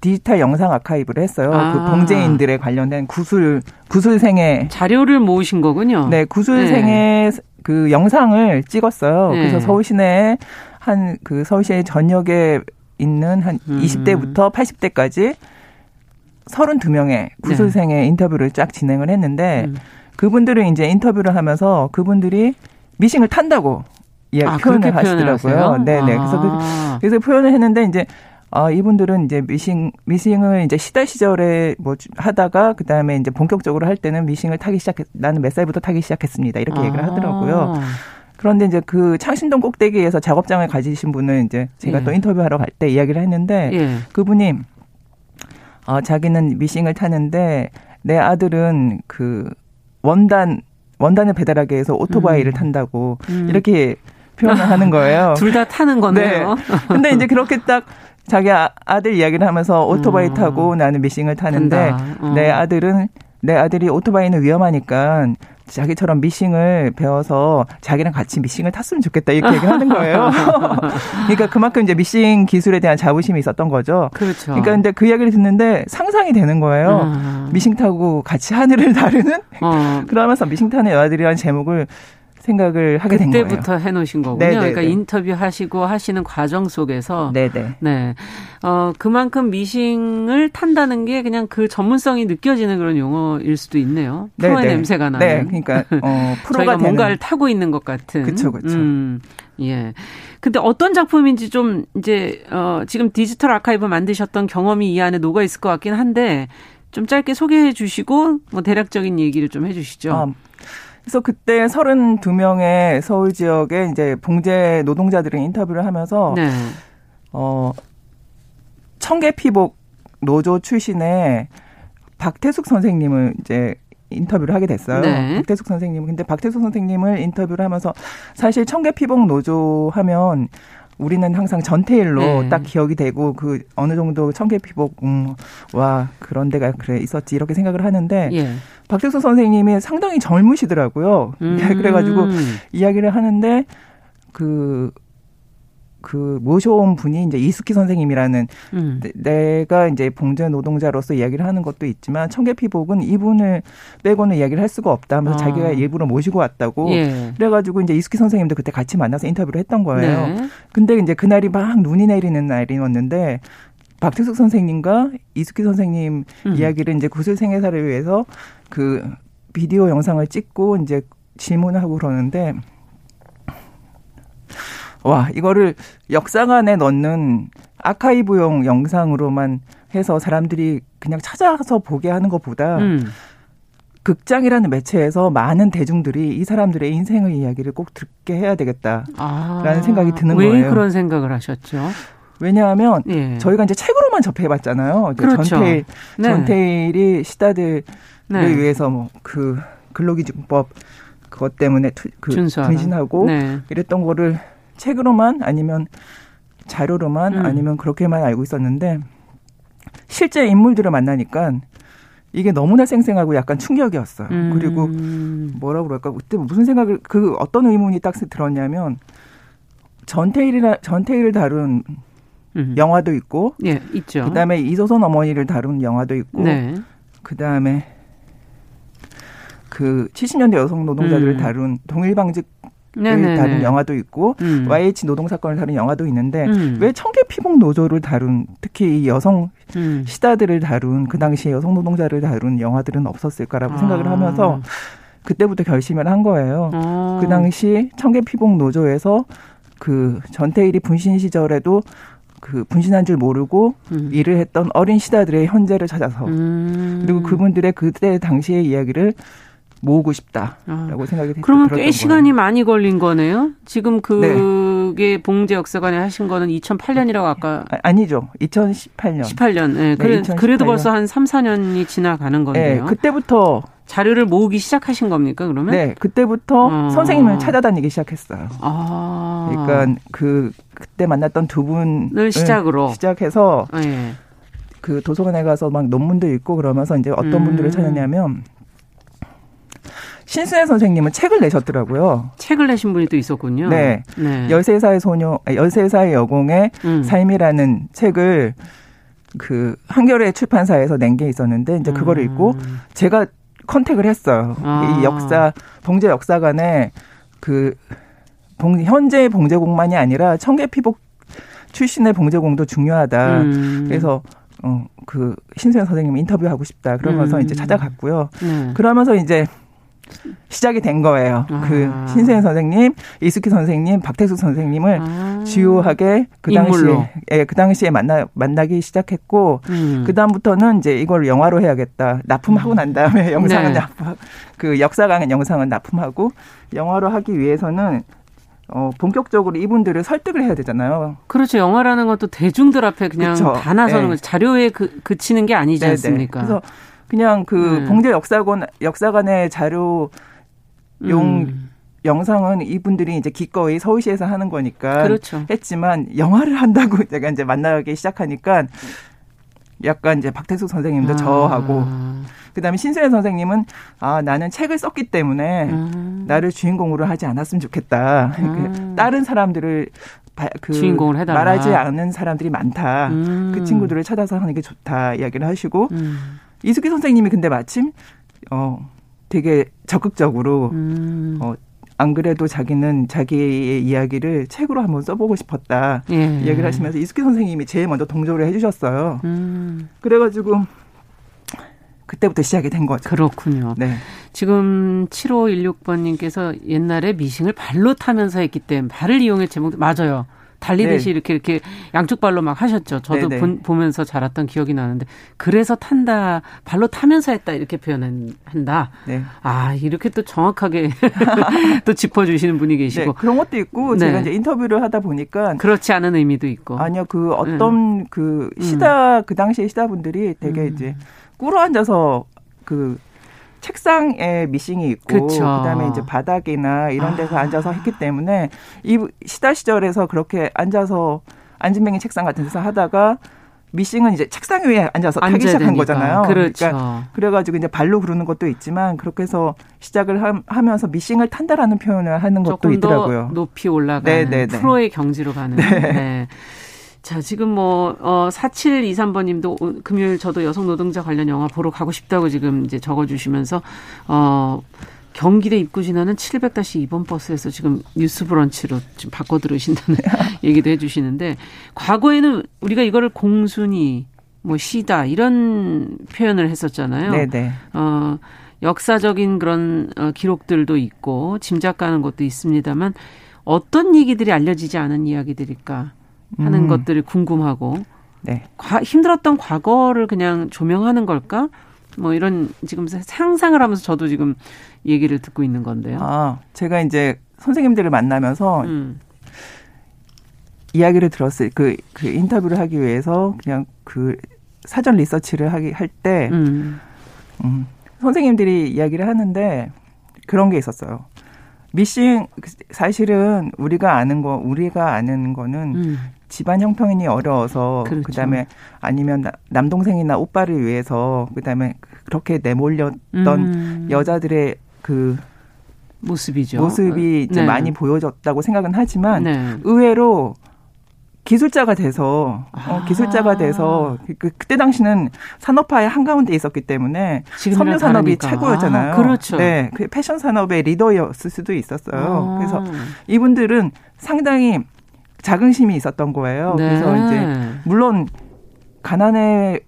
디지털 영상 아카이브를 했어요. 그 아. 그 봉제인들에 관련된 구술 구술생의 자료를 모으신 거군요. 네, 구술생의 네. 그 영상을 찍었어요. 네. 그래서 서울 시내에 한 그 서울시의 전역에 있는 한 음. 20대부터 80대까지 32명의 구술생의 네. 인터뷰를 쫙 진행을 했는데 음. 그분들을 이제 인터뷰를 하면서 그분들이 미싱을 탄다고 예, 아, 표현을 하시더라고요. 네, 네. 그래서 그, 아. 그 래서 표현을 했는데 이제 아, 이분들은 이제 미싱, 미싱을 이제 시달 시절에 뭐 하다가 그 다음에 이제 본격적으로 할 때는 미싱을 타기 시작했, 나는 몇 살부터 타기 시작했습니다. 이렇게 아. 얘기를 하더라고요. 그런데 이제 그 창신동 꼭대기에서 작업장을 가지신 분은 이제 제가 예. 또 인터뷰하러 갈 때 이야기를 했는데 예. 그분이 어, 자기는 미싱을 타는데 내 아들은 그 원단 원단을 배달하기 위해서 오토바이를 음. 탄다고 음. 이렇게 표현을 하는 거예요. [LAUGHS] 둘 다 타는 거네요. 네. 근데 이제 그렇게 딱 자기 아, 들 이야기를 하면서 오토바이 음. 타고 나는 미싱을 타는데 어. 내 아들은 내 아들이 오토바이는 위험하니까 자기처럼 미싱을 배워서 자기랑 같이 미싱을 탔으면 좋겠다 이렇게 얘기를 하는 거예요. [LAUGHS] 그러니까 그만큼 이제 미싱 기술에 대한 자부심이 있었던 거죠. 그렇죠. 그러니까 근데 그 이야기를 듣는데 상상이 되는 거예요. 음. 미싱 타고 같이 하늘을 [LAUGHS] 나르는 어. 그러면서 미싱 타는 여자들이라는 제목을 생각을 하게 된 거예요. 그때부터 해놓으신 거군요. 네네네. 그러니까 인터뷰 하시고 하시는 과정 속에서 네네. 네. 어 그만큼 미싱을 탄다는 게 그냥 그 전문성이 느껴지는 그런 용어일 수도 있네요. 프로의 네네. 냄새가 나는. 네, 그러니까 어, [LAUGHS] 프로가 뭔가를 타고 있는 것 같은. 그렇죠, 그렇죠. 음, 예. 근데 어떤 작품인지 좀 이제 어 지금 디지털 아카이브 만드셨던 경험이 이 안에 녹아 있을 것 같긴 한데 좀 짧게 소개해 주시고 뭐 대략적인 얘기를 좀 해주시죠. 아, 그래서 그때 32명의 서울 지역에 이제 봉제 노동자들을 인터뷰를 하면서 네. 어 청계 피복 노조 출신의 박태숙 선생님을 이제 인터뷰를 하게 됐어요. 네. 박태숙 선생님. 근데 박태숙 선생님을 인터뷰를 하면서 사실 청계 피복 노조 하면 우리는 항상 전태일로 네. 딱 기억이 되고 그 어느 정도 청계피복 음, 와 그런 데가 그래 있었지 이렇게 생각을 하는데 예. 박태수 선생님이 상당히 젊으시더라고요. 음. [LAUGHS] 그래가지고 이야기를 하는데 그 그 모셔온 분이 이제 이스키 선생님이라는 음. 내가 이제 봉제 노동자로서 이야기를 하는 것도 있지만 청계피복은 이분을 빼고는 이야기를 할 수가 없다 하면서 아. 자기가 일부러 모시고 왔다고 예. 그래가지고 이제 이스키 선생님도 그때 같이 만나서 인터뷰를 했던 거예요. 네. 근데 이제 그날이 막 눈이 내리는 날이었는데 박태숙 선생님과 이스키 선생님 음. 이야기를 이제 구슬생애사를 위해서 그 비디오 영상을 찍고 이제 질문을 하고 그러는데 와, 이거를 역사관에 넣는 아카이브용 영상으로만 해서 사람들이 그냥 찾아서 보게 하는 것보다 음. 극장이라는 매체에서 많은 대중들이 이 사람들의 인생의 이야기를 꼭 듣게 해야 되겠다라는 아, 생각이 드는 왜 거예요. 왜 그런 생각을 하셨죠? 왜냐하면 예. 저희가 이제 책으로만 접해봤잖아요. 그렇죠. 전태일, 네. 전태일이 시다들을 네. 위해서 뭐 그 근로기준법 그것 때문에 투, 그 분신하고 네. 이랬던 거를 책으로만 아니면 자료로만 음. 아니면 그렇게만 알고 있었는데 실제 인물들을 만나니까 이게 너무나 생생하고 약간 충격이었어요. 음. 그리고 뭐라 그럴까 그때 무슨 생각을 그 어떤 의문이 딱 들었냐면 전태일이나 전태일을 다룬 음. 영화도 있고, 예, 있죠. 그다음에 이소선 어머니를 다룬 영화도 있고, 네. 그다음에 그 70년대 여성 노동자들을 음. 다룬 동일방직 네네네. 다룬 영화도 있고 음. YH 노동 사건을 다룬 영화도 있는데 음. 왜 청계 피복 노조를 다룬 특히 이 여성 음. 시다들을 다룬 그 당시에 여성 노동자를 다룬 영화들은 없었을까라고 아. 생각을 하면서 그때부터 결심을 한 거예요. 아. 그 당시 청계 피복 노조에서 그 전태일이 분신 시절에도 그 분신한 줄 모르고 음. 일을 했던 어린 시다들의 현재를 찾아서 음. 그리고 그분들의 그때 당시의 이야기를 모으고 싶다라고 아. 생각이 그러면 꽤 시간이 많이 걸린 거네요. 지금 그게 네. 봉제 역사관에 하신 거는 2008년이라고 아까 아, 아니죠. 2018년. 18년. 네. 그래, 네, 그래도 벌써 한 3, 4년이 지나가는 건데요. 네, 그때부터 자료를 모으기 시작하신 겁니까, 그러면? 네, 그때부터 어. 선생님을 찾아다니기 시작했어요. 아. 그러니까 그 그때 만났던 두 분을 시작으로 시작해서 네. 그 도서관에 가서 막 논문도 읽고 그러면서 이제 어떤 음. 분들을 찾았냐면 신순애 선생님은 책을 내셨더라고요. 책을 내신 분이 또 있었군요. 네. 네. 13살의 소녀, 13살의 여공의 음. 삶이라는 책을 그 한겨레 출판사에서 낸 게 있었는데 이제 그거를 음. 읽고 제가 컨택을 했어요. 아. 이 역사 봉제 역사관에 그 봉, 현재 봉제공만이 아니라 청계 피복 출신의 봉제공도 중요하다. 음. 그래서 어, 그 신수연 선생님 인터뷰하고 싶다. 그러면서 음. 이제 찾아갔고요. 네. 그러면서 이제 시작이 된 거예요. 아. 그 신세현 선생님, 이수키 선생님, 박태숙 선생님을 아. 주요하게 그 당시에 예, 그 당시에 만나 만나기 시작했고 음. 그 다음부터는 이제 이걸 영화로 해야겠다. 납품하고 난 다음에 [LAUGHS] 영상은 네. 납품 그 역사강의 영상은 납품하고 영화로 하기 위해서는 어, 본격적으로 이분들을 설득을 해야 되잖아요. 그렇죠. 영화라는 것도 대중들 앞에 그냥 그렇죠. 다 나서는 네. 자료에 그, 그치는 게 아니지 네네. 않습니까? 그래서 그냥 그 네. 봉제 역사관 역사관의 자료 용 음. 영상은 이분들이 이제 기꺼이 서울시에서 하는 거니까 그렇죠. 했지만 영화를 한다고 [LAUGHS] 제가 이제 만나기 시작하니까 약간 이제 박태숙 선생님도 아. 저하고 그다음에 신세현 선생님은 아 나는 책을 썼기 때문에 음. 나를 주인공으로 하지 않았으면 좋겠다. 음. 다른 사람들을 그 주인공을 해달라. 말하지 않는 사람들이 많다. 음. 그 친구들을 찾아서 하는 게 좋다 이야기를 하시고 음. 이수기 선생님이 근데 마침 어 되게 적극적으로 음. 어 안 그래도 자기는 자기의 이야기를 책으로 한번 써보고 싶었다. 예. 이야기를 하시면서 이수기 선생님이 제일 먼저 동조를 해주셨어요. 음. 그래가지고 그때부터 시작이 된 거죠. 그렇군요. 네. 지금 7516번님께서 옛날에 미싱을 발로 타면서 했기 때문에 발을 이용해 제목 맞아요. 달리듯이 네. 이렇게 이렇게 양쪽 발로 막 하셨죠. 저도 네, 네. 본, 보면서 자랐던 기억이 나는데 그래서 탄다 발로 타면서 했다 이렇게 표현한다. 네. 아 이렇게 또 정확하게 [LAUGHS] 또 짚어주시는 분이 계시고 네, 그런 것도 있고 네. 제가 이제 인터뷰를 하다 보니까 그렇지 않은 의미도 있고 아니요 그 어떤 음. 그 시다 음. 그 당시에 시다분들이 되게 음. 이제 꿇어 앉아서 그 책상에 미싱이 있고 그쵸. 그다음에 이제 바닥이나 이런 데서 아. 앉아서 했기 때문에 이 시다 시절에서 그렇게 앉아서 앉은뱅이 책상 같은 데서 하다가 미싱은 이제 책상 위에 앉아서 타기 시작한 되니까. 거잖아요. 그렇죠. 그러니까 그래가지고 이제 발로 구르는 것도 있지만 그렇게 해서 시작을 하, 면서 미싱을 탄다라는 표현을 하는 것도 있더라고요. 높이 올라가는 네네네. 프로의 경지로 가는. 네. 네. 자, 지금 뭐, 어, 4723번 님도 금요일 저도 여성 노동자 관련 영화 보러 가고 싶다고 지금 이제 적어주시면서, 어, 경기대 입구 지나는 700-2번 버스에서 지금 뉴스 브런치로 지금 바꿔 들으신다는 [LAUGHS] 얘기도 해 주시는데, 과거에는 우리가 이거를 공순이, 뭐, 시다, 이런 표현을 했었잖아요. 네네. 어, 역사적인 그런 어, 기록들도 있고, 짐작 가는 것도 있습니다만, 어떤 얘기들이 알려지지 않은 이야기들일까? 하는 음. 것들이 궁금하고 네. 과, 힘들었던 과거를 그냥 조명하는 걸까? 뭐 이런 지금 상상을 하면서 저도 지금 얘기를 듣고 있는 건데요. 아, 제가 이제 선생님들을 만나면서 음. 이야기를 들었을 그, 그 인터뷰를 하기 위해서 그냥 그 사전 리서치를 하기 할 때, 음. 음, 선생님들이 이야기를 하는데 그런 게 있었어요. 미싱 사실은 우리가 아는 거 우리가 아는 거는 음. 집안 형편이 어려워서 그렇죠. 그다음에 아니면 남동생이나 오빠를 위해서 그다음에 그렇게 내몰렸던 음. 여자들의 그 모습이죠. 모습이 이제 네. 많이 보여졌다고 생각은 하지만 네. 의외로 기술자가 돼서 어, 아. 기술자가 돼서 그, 그때 당시는 산업화의 한가운데 있었기 때문에 섬유 산업이 최고였잖아요. 아, 그렇죠. 네, 그 패션 산업의 리더였을 수도 있었어요. 아. 그래서 이분들은 상당히 자긍심이 있었던 거예요. 네. 그래서 이제 물론 가난에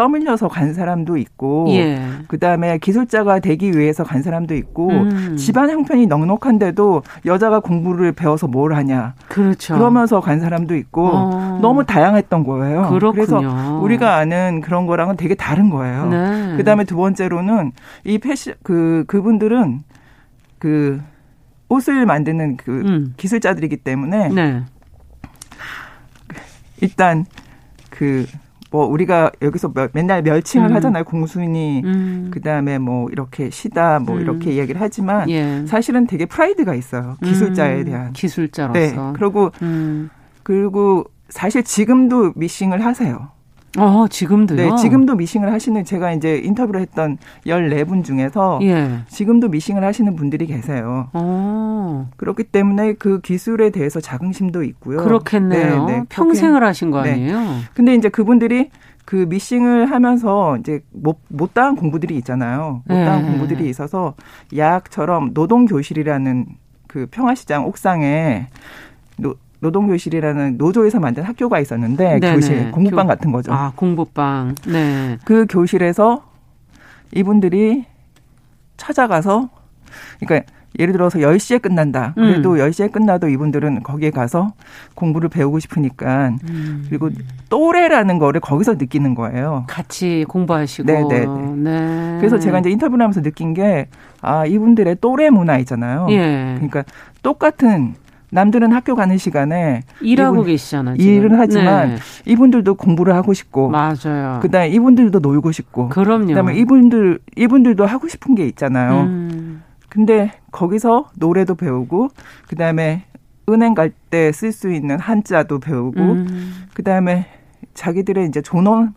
떠밀려서 간 사람도 있고 예. 그다음에 기술자가 되기 위해서 간 사람도 있고 음. 집안 형편이 넉넉한데도 여자가 공부를 배워서 뭘 하냐 그렇죠. 그러면서 간 사람도 있고 어. 너무 다양했던 거예요. 그렇군요. 그래서 우리가 아는 그런 거랑은 되게 다른 거예요. 네. 그다음에 두 번째로는 이 패션 그 그분들은 그 옷을 만드는 그 음. 기술자들이기 때문에 네. 일단 그 뭐 우리가 여기서 맨날 멸칭을 음. 하잖아요. 공순이 음. 그다음에 뭐 이렇게 시다 뭐 음. 이렇게 이야기를 하지만 예. 사실은 되게 프라이드가 있어요. 기술자에 음. 대한 기술자로서. 네. 그리고 음. 그리고 사실 지금도 미싱을 하세요. 어, 지금도요? 네, 지금도 미싱을 하시는 제가 이제 인터뷰를 했던 14분 중에서 예. 지금도 미싱을 하시는 분들이 계세요. 어. 그렇기 때문에 그 기술에 대해서 자긍심도 있고요. 그렇겠네요. 네, 네. 평생을 하신 거 네. 아니에요? 네. 근데 이제 그분들이 그 미싱을 하면서 이제 못, 못다한 공부들이 있잖아요. 못다한 네. 공부들이 있어서 약처럼 노동교실이라는 그 평화시장 옥상에 노동교실이라는 노조에서 만든 학교가 있었는데 네네. 교실 공부방 교, 같은 거죠. 아 공부방. 네. 그 교실에서 이분들이 찾아가서 그러니까 예를 들어서 10시에 끝난다. 그래도 음. 10시에 끝나도 이분들은 거기에 가서 공부를 배우고 싶으니까 음. 그리고 또래라는 거를 거기서 느끼는 거예요. 같이 공부하시고. 네네. 네. 그래서 제가 이제 인터뷰를 하면서 느낀 게 아, 이분들의 또래 문화 있잖아요. 예. 그러니까 똑같은 남들은 학교 가는 시간에 일하고 이분, 계시잖아요. 지금. 일은 하지만 네. 이분들도 공부를 하고 싶고 맞아요. 그다음에 이분들도 놀고 싶고 그럼요. 그다음에 이분들 이분들도 하고 싶은 게 있잖아요. 음. 근데 거기서 노래도 배우고 그다음에 은행 갈 때 쓸 수 있는 한자도 배우고 음. 그다음에 자기들의 이제 존엄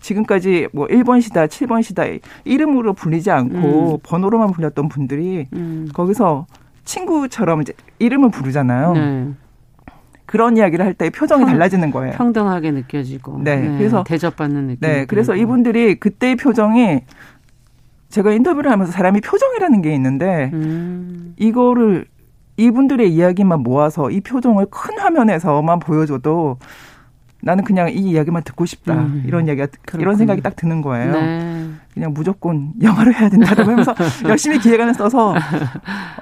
지금까지 뭐 1번 시다, 7번 시다 이름으로 불리지 않고 음. 번호로만 불렸던 분들이 음. 거기서 친구처럼 이제 이름을 부르잖아요. 네. 그런 이야기를 할 때 표정이 평, 달라지는 거예요. 평등하게 느껴지고. 네. 네. 그래서 대접받는 느낌. 네. 그래서 이분들이 그때의 표정이 제가 인터뷰를 하면서 사람이 표정이라는 게 있는데 음. 이거를 이분들의 이야기만 모아서 이 표정을 큰 화면에서만 보여줘도 나는 그냥 이 이야기만 듣고 싶다. 음. 이런 이야기가 그렇군요. 이런 생각이 딱 드는 거예요. 네. 그냥 무조건 영화를 해야 된다고 하면서 [LAUGHS] 열심히 기획안을 써서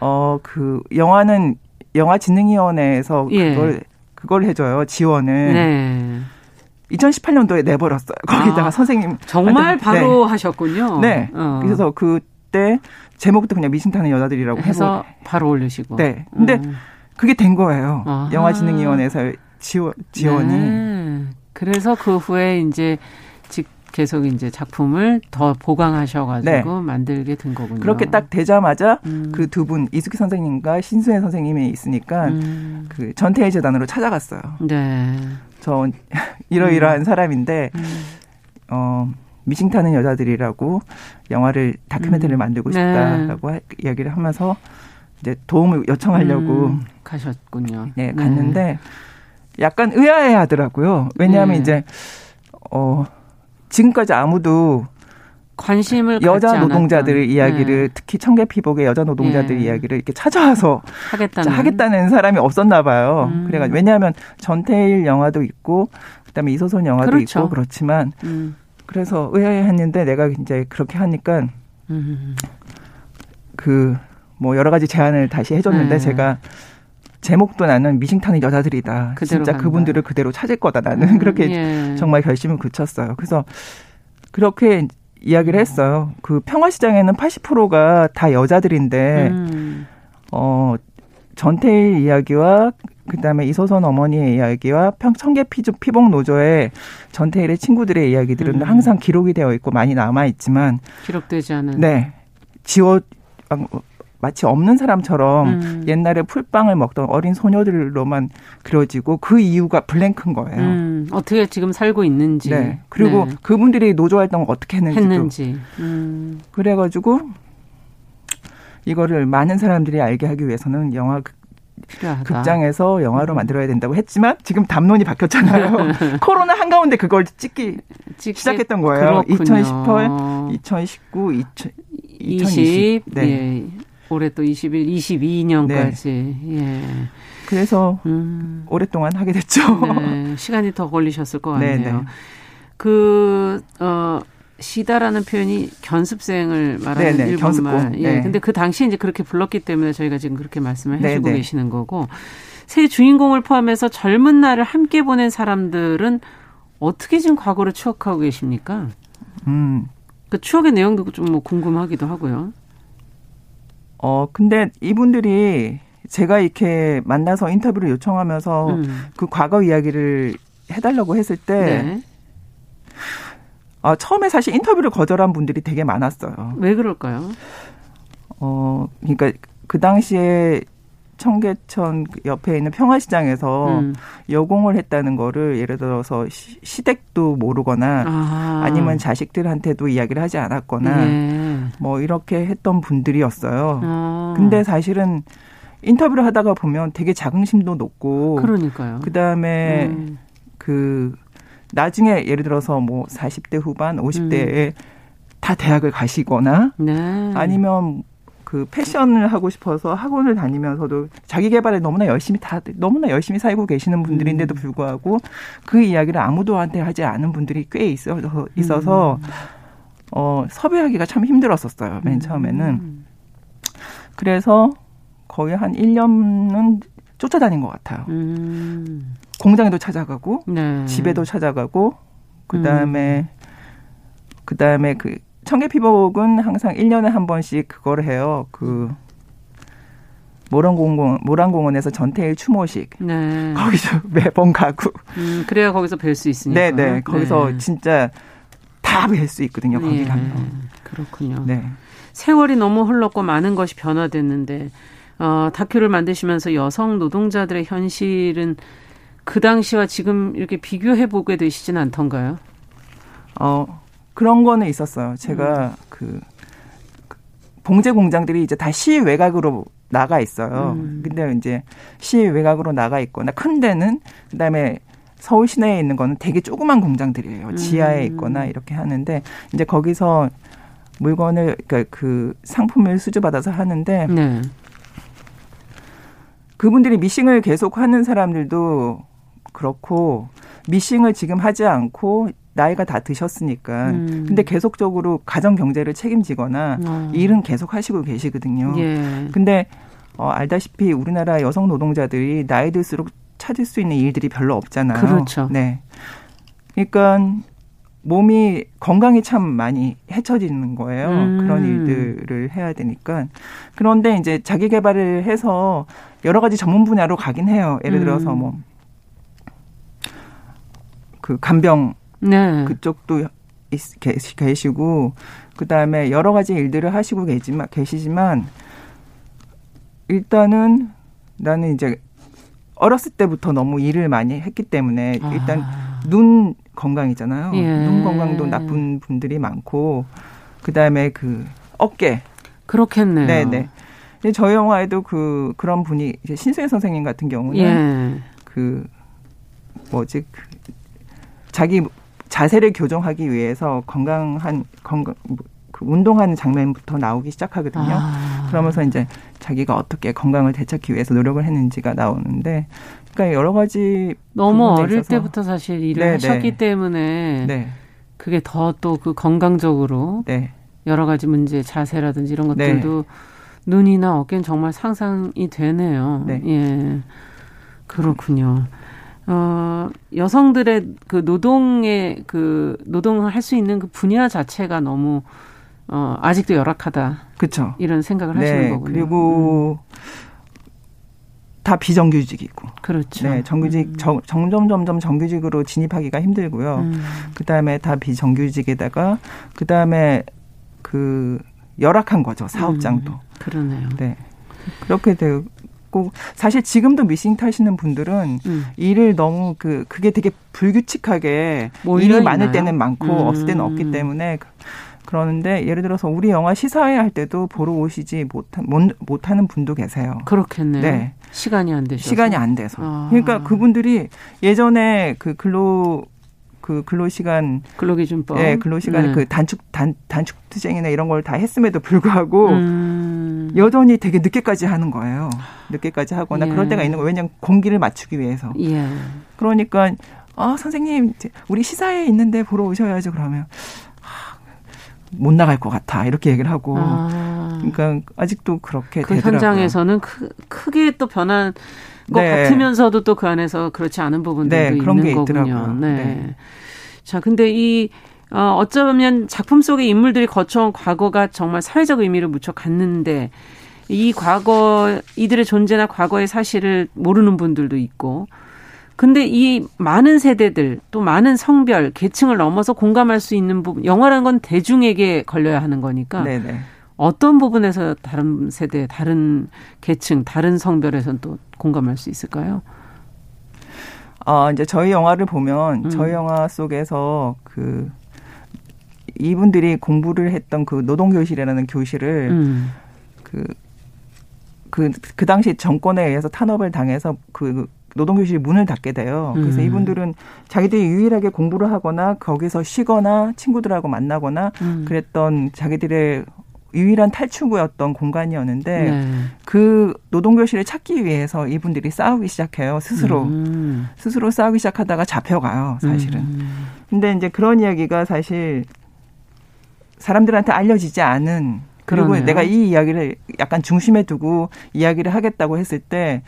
어 그 영화는 영화진흥위원회에서 예. 그걸 그걸 해줘요 지원을. 네. 2018년도에 내버렸어요. 거기다가 아, 선생님 정말 바로 네. 하셨군요. 네. 어. 그래서 그때 제목도 그냥 미신 타는 여자들이라고 해서 해보. 바로 올리시고. 네. 근데 음. 그게 된 거예요. 아하. 영화진흥위원회에서 지원 지원이. 네. 그래서 그 후에 이제 계속 이제 작품을 더 보강하셔가지고 네. 만들게 된 거군요. 그렇게 딱 되자마자 음. 그두 분 이수기 선생님과 신수혜 선생님이 있으니까 음. 그 전태일 재단으로 찾아갔어요. 네. 저 [LAUGHS] 이러이러한 음. 사람인데 음. 어 미싱 타는 여자들이라고 영화를 다큐멘터리를 음. 만들고 네. 싶다라고 네. 이야기를 하면서 이제 도움을 요청하려고 음. 가셨군요. 네, 갔는데 네. 약간 의아해 하더라고요. 왜냐하면 네. 이제 어 지금까지 아무도 관심을 여자 노동자들 이야기를 네. 특히 청계 피복의 여자 노동자들 네. 이야기를 이렇게 찾아와서 하겠다는, [LAUGHS] 하겠다는 사람이 없었나 봐요. 음. 그래가지고 왜냐하면 전태일 영화도 있고 그다음에 이소선 영화도 그렇죠. 있고 그렇지만 음. 그래서 의아해했는데 내가 이제 그렇게 하니까 음. 그뭐 여러 가지 제안을 다시 해줬는데 네. 제가 제목도 나는 미싱타는 여자들이다. 진짜 간다. 그분들을 그대로 찾을 거다. 나는 [LAUGHS] 음, 그렇게 예. 정말 결심을 굳혔어요. 그래서 그렇게 이야기를 했어요. 그 평화시장에는 80%가 다 여자들인데, 음. 어, 전태일 이야기와 그다음에 이소선 어머니의 이야기와 평청계 피복 노조의 전태일의 친구들의 이야기들은 음. 항상 기록이 되어 있고 많이 남아 있지만 기록되지 않은 네 지워 마치 없는 사람처럼 음. 옛날에 풀빵을 먹던 어린 소녀들로만 그려지고 그 이유가 블랭크인 거예요. 음. 어떻게 지금 살고 있는지. 네. 그리고 네. 그분들이 노조 활동을 어떻게 했는지도. 했는지. 음. 그래가지고 이거를 많은 사람들이 알게 하기 위해서는 영화 필요하다. 극장에서 영화로 음. 만들어야 된다고 했지만 지금 담론이 바뀌었잖아요. [LAUGHS] 코로나 한가운데 그걸 찍기 시작했던 거예요. 그렇군요. 2018, 2019, 2000, 2020. 네. 예. 올해 또 21, 22년까지. 네. 예. 그래서 음. 오랫동안 하게 됐죠. 네. 시간이 더 걸리셨을 것 같네요. 네네. 네. 그, 어, 시다라는 표현이 견습생을 말하는 네네, 일본말. 예. 네. 근데 그 당시에 이제 그렇게 불렀기 때문에 저희가 지금 그렇게 말씀을 해주고 네네. 계시는 거고 새 주인공을 포함해서 젊은 날을 함께 보낸 사람들은 어떻게 지금 과거를 추억하고 계십니까? 음. 그 추억의 내용도 좀 뭐 궁금하기도 하고요. 어, 근데 이분들이 제가 이렇게 만나서 인터뷰를 요청하면서 음. 그 과거 이야기를 해달라고 했을 때, 네. 어, 처음에 사실 인터뷰를 거절한 분들이 되게 많았어요. 왜 그럴까요? 어, 그러니까 그 당시에 청계천 옆에 있는 평화시장에서 음. 여공을 했다는 거를 예를 들어서 시, 댁도 모르거나 아. 니면 자식들한테도 이야기를 하지 않았거나 네. 뭐 이렇게 했던 분들이었어요. 아. 근데 사실은 인터뷰를 하다가 보면 되게 자긍심도 높고 그러니까요. 그다음에 음. 그 나중에 예를 들어서 뭐 40대 후반, 50대에 음. 다 대학을 가시거나 네. 아니면 그 패션을 하고 싶어서 학원을 다니면서도 자기 개발에 너무나 열심히 다 너무나 열심히 살고 계시는 분들인데도 음. 불구하고 그 이야기를 아무도한테 하지 않은 분들이 꽤 있어서 있어서 음. 어 섭외하기가 참 힘들었었어요. 맨 음. 처음에는. 그래서 거의 한 1년은 쫓아다닌 것 같아요. 음. 공장에도 찾아가고 네. 집에도 찾아가고 그 다음에 음. 그 다음에 그 청계 피복은 항상 1년에 한 번씩 그걸 해요. 그 모란공원 모란공원에서 전태일 추모식. 네. 거기서 [LAUGHS] 매번 가고. 음, 그래야 거기서 뵐 수 있으니까. 네, 네. 거기서 네. 진짜 다 뵐 수 있거든요. 거기 네. 가면. 그렇군요. 네. 세월이 너무 흘렀고 많은 것이 변화됐는데 어, 다큐를 만드시면서 여성 노동자들의 현실은 그 당시와 지금 이렇게 비교해 보게 되시진 않던가요? 어, 그런 거는 있었어요. 제가 음. 그, 그 봉제 공장들이 이제 다시 외곽으로 나가 있어요. 음. 근데 이제 시 외곽으로 나가 있거나 큰 데는 그다음에 서울 시내에 있는 거는 되게 조그만 공장들이에요. 지하에 음. 있거나 이렇게 하는데 이제 거기서 물건을 그러니까 그 상품을 수주받아서 하는데 네. 그분들이 미싱을 계속 하는 사람들도 그렇고 미싱을 지금 하지 않고 나이가 다 드셨으니까. 음. 근데 계속적으로 가정 경제를 책임지거나 어. 일은 계속 하시고 계시거든요. 예. 근데 어, 알다시피 우리나라 여성 노동자들이 나이 들수록 찾을 수 있는 일들이 별로 없잖아요. 그렇죠. 네. 그러니까 몸이 건강이 참 많이 해쳐지는 거예요. 음. 그런 일들을 해야 되니까. 그런데 이제 자기 개발을 해서 여러 가지 전문 분야로 가긴 해요. 예를 들어서 뭐, 그 간병 네. 그쪽도 계시고, 그 다음에 여러 가지 일들을 하시고 계지만, 계시지만, 일단은 나는 이제 어렸을 때부터 너무 일을 많이 했기 때문에 일단 아. 눈 건강이잖아요. 예. 눈 건강도 나쁜 분들이 많고 그다음에 그 어깨 그렇겠네요. 네, 네. 저희 영화에도 그 그런 분이 이제 신수혜 선생님 같은 경우는 예. 그 뭐지 그 자기 자세를 교정하기 위해서 건강한 건강 그 운동하는 장면부터 나오기 시작하거든요. 아. 그러면서 이제 자기가 어떻게 건강을 되찾기 위해서 노력을 했는지가 나오는데, 그러니까 여러 가지 너무 어릴 있어서. 때부터 사실 일을 네, 하셨기 네. 때문에 네. 그게 더 또 그 건강적으로 네. 여러 가지 문제, 자세라든지 이런 것들도 네. 눈이나 어깨는 정말 상상이 되네요. 네. 예. 그렇군요. 어, 여성들의 그 노동의 그 노동을 할 수 있는 그 분야 자체가 너무 어, 아직도 열악하다. 그렇죠. 이런 생각을 네, 하시는 거군요. 그리고 음. 다 비정규직이고. 그렇죠. 네, 정규직 음. 정, 점점 점점 정규직으로 진입하기가 힘들고요. 음. 그다음에 다 비정규직에다가 그다음에 그 열악한 거죠. 사업장도. 음. 그러네요. 네. 그렇게 되고 사실 지금도 미싱 타시는 분들은 음. 일을 너무 그 그게 되게 불규칙하게 일이 많을 때는 많고 음. 없을 때는 없기 때문에 그러는데 예를 들어서 우리 영화 시사회 할 때도 보러 오시지 못한 못, 못하는 분도 계세요. 그렇겠네요. 네. 시간이 안 되셔서. 시간이 안 돼서. 아. 그러니까 그분들이 예전에 그 근로 그 근로 시간 근로기준법 예, 근로 시간 네. 그 단축 단 단축 투쟁이나 이런 걸 다 했음에도 불구하고 음. 여전히 되게 늦게까지 하는 거예요. 늦게까지 하거나 예. 그럴 때가 있는 거예요. 왜냐하면 공기를 맞추기 위해서. 예. 그러니까 아 선생님 우리 시사회 있는데 보러 오셔야죠. 그러면 못 나갈 것 같아 이렇게 얘기를 하고 아. 그러니까 아직도 그렇게 그 되더라고요. 현장에서는 크, 크게 또 변한 것 네. 같으면서도 또 그 안에서 그렇지 않은 부분들도 네, 그런 있는 게 거군요. 있더라고요. 네. 네. 자, 근데 이 어, 어쩌면 작품 속의 인물들이 거쳐온 과거가 정말 사회적 의미를 무척 갖는데 이 과거 이들의 존재나 과거의 사실을 모르는 분들도 있고 근데 이 많은 세대들 또 많은 성별 계층을 넘어서 공감할 수 있는 부분 영화라는 건 대중에게 걸려야 하는 거니까 네네. 어떤 부분에서 다른 세대 다른 계층 다른 성별에서는 또 공감할 수 있을까요? 어 이제 저희 영화를 보면 음. 저희 영화 속에서 그 이분들이 공부를 했던 그 노동교실이라는 교실을 음. 그, 그, 그 당시 정권에 의해서 탄압을 당해서 그 노동교실 문을 닫게 돼요. 그래서 음. 이분들은 자기들이 유일하게 공부를 하거나 거기서 쉬거나 친구들하고 만나거나 음. 그랬던 자기들의 유일한 탈출구였던 공간이었는데 네. 그 노동교실을 찾기 위해서 이분들이 싸우기 시작해요 스스로 음. 스스로 싸우기 시작하다가 잡혀가요 사실은 음. 근데 이제 그런 이야기가 사실 사람들한테 알려지지 않은 그리고 그러네요. 내가 이 이야기를 약간 중심에 두고 이야기를 하겠다고 했을 때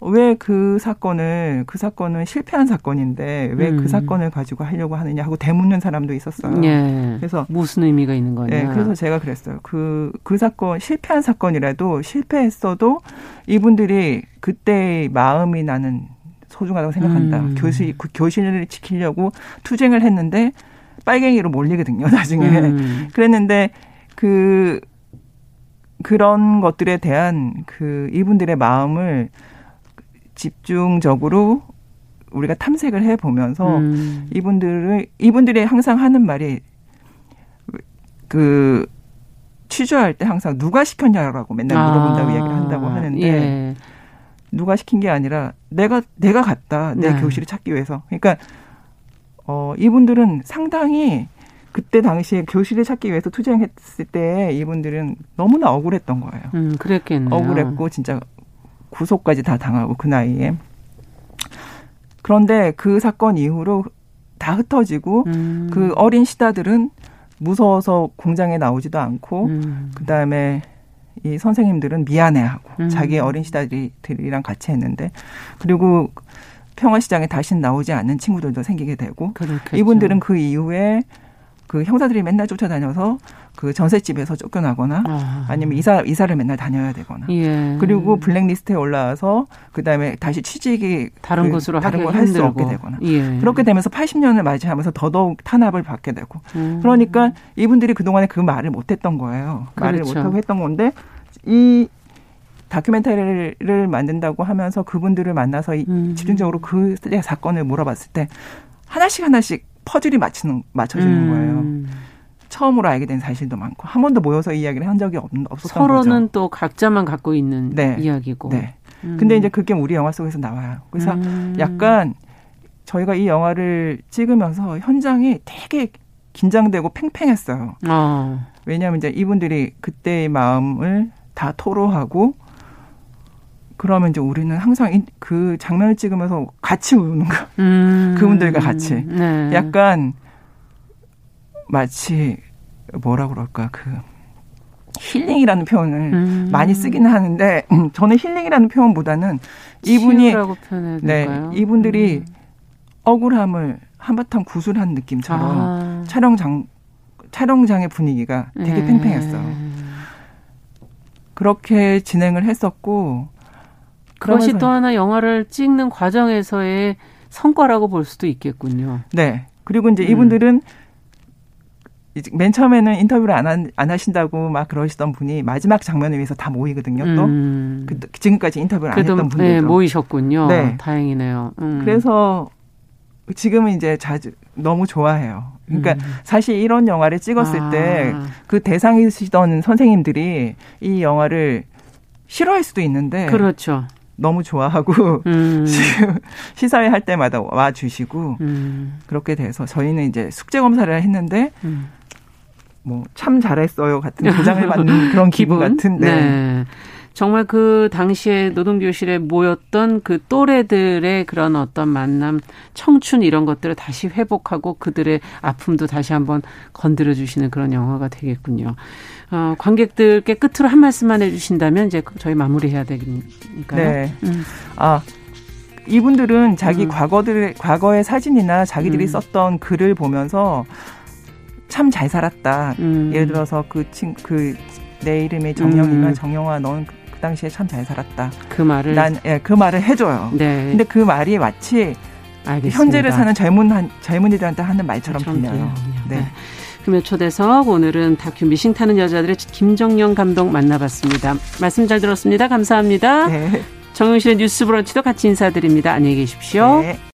왜 그 사건을 그 사건은 실패한 사건인데 왜그 음. 사건을 가지고 하려고 하느냐 하고 대묻는 사람도 있었어요. 예. 그래서 무슨 의미가 있는 거냐. 네, 그래서 제가 그랬어요. 그그 그 사건 실패한 사건이라도 실패했어도 이분들이 그때의 마음이 나는 소중하다고 생각한다. 음. 교실 그 교실을 지키려고 투쟁을 했는데 빨갱이로 몰리거든요. [LAUGHS] 나중에 음. 그랬는데 그 그런 것들에 대한 그 이분들의 마음을 집중적으로 우리가 탐색을 해 보면서 음. 이분들을 이분들이 항상 하는 말이 그 취조할 때 항상 누가 시켰냐라고 맨날 아. 물어본다고 아. 얘기를 한다고 하는데 예. 누가 시킨 게 아니라 내가 내가 갔다 내 네. 교실을 찾기 위해서 그러니까 어 이분들은 상당히 그때 당시에 교실을 찾기 위해서 투쟁했을 때 이분들은 너무나 억울했던 거예요. 음, 그랬겠네요. 억울했고 진짜 구속까지 다 당하고 그 나이에. 그런데 그 사건 이후로 다 흩어지고 음. 그 어린 시다들은 무서워서 공장에 나오지도 않고 음. 그다음에 이 선생님들은 미안해하고 음. 자기 어린 시다들이랑 같이 했는데 그리고 평화시장에 다시 나오지 않는 친구들도 생기게 되고 그렇겠죠. 이분들은 그 이후에 그 형사들이 맨날 쫓아다녀서 그 전셋집에서 쫓겨나거나 아. 니면 이사 이사를 맨날 다녀야 되거나 예. 그리고 블랙리스트에 올라와서 그다음에 다시 취직이 다른 그, 곳으로 다른 걸 할 수 없게 되거나 예. 그렇게 되면서 80년을 맞이하면서 더더욱 탄압을 받게 되고 음. 그러니까 이분들이 그동안에 그 말을 못 했던 거예요. 그렇죠. 말을 못 하고 했던 건데 이 다큐멘터리를 만든다고 하면서 그분들을 만나서 음. 집중적으로 그 사건을 물어봤을 때 하나씩 하나씩 퍼즐이 맞추는 맞춰지는 음. 거예요. 처음으로 알게 된 사실도 많고 한 번도 모여서 이야기를 한 적이 없, 없었던 서로는 거죠. 서로는 또 각자만 갖고 있는 네. 이야기고. 네. 음. 근데 이제 그게 우리 영화 속에서 나와요. 그래서 음. 약간 저희가 이 영화를 찍으면서 현장이 되게 긴장되고 팽팽했어요. 어. 왜냐하면 이제 이분들이 그때의 마음을 다 토로하고 그러면 이제 우리는 항상 그 장면을 찍으면서 같이 우는 거. 음. [LAUGHS] 그분들과 같이. 네. 약간 마치 뭐라 그럴까 그 힐링이라는 표현을 음. 많이 쓰기는 하는데 저는 힐링이라는 표현보다는 이분이 네 이분들이 음. 억울함을 한바탕 구술한 느낌처럼 아. 촬영장 촬영장의 분위기가 되게 네. 팽팽했어요. 그렇게 진행을 했었고 그것이 또 하나 영화를 찍는 과정에서의 성과라고 볼 수도 있겠군요. 네. 그리고 이제 음. 이분들은 맨 처음에는 인터뷰를 안, 한, 안 하신다고 막 그러시던 분이 마지막 장면을 위해서 다 모이거든요. 또 음. 그, 지금까지 인터뷰를 안 했던 분들도 네, 모이셨군요. 네. 다행이네요. 음. 그래서 지금은 이제 자주 너무 좋아해요. 그러니까 음. 사실 이런 영화를 찍었을 아. 때그 대상이시던 선생님들이 이 영화를 싫어할 수도 있는데 그렇죠. 너무 좋아하고 음. [LAUGHS] 지금 시사회 할 때마다 와 주시고 음. 그렇게 돼서 저희는 이제 숙제 검사를 했는데 음. 뭐참 잘했어요 같은 [LAUGHS] 보장을 받는 그런 기분, 기분? 같은데. 네. 정말 그 당시에 노동교실에 모였던 그 또래들의 그런 어떤 만남, 청춘 이런 것들을 다시 회복하고 그들의 아픔도 다시 한번 건드려 주시는 그런 영화가 되겠군요. 어, 관객들께 끝으로 한 말씀만 해주신다면 이제 저희 마무리해야 되니까요. 네. 음. 아 이분들은 자기 음. 과거들 과거의 사진이나 자기들이 음. 썼던 글을 보면서 참 잘 살았다. 음. 예를 들어서 그친그 그 내 이름이 정영이면 음. 정영아 넌그 당시에 참 잘 살았다. 그 말을 난 예, 그 말을 해줘요. 네. 근데 그 말이 마치 알겠습니다. 현재를 사는 젊은 한, 젊은이들한테 하는 말처럼 들려요. 네. 네. 금요 초대석 오늘은 다큐 미싱 타는 여자들의 김정영 감독 만나봤습니다. 말씀 잘 들었습니다. 감사합니다. 네. 정영실의 뉴스 브런치도 같이 인사드립니다. 안녕히 계십시오. 네.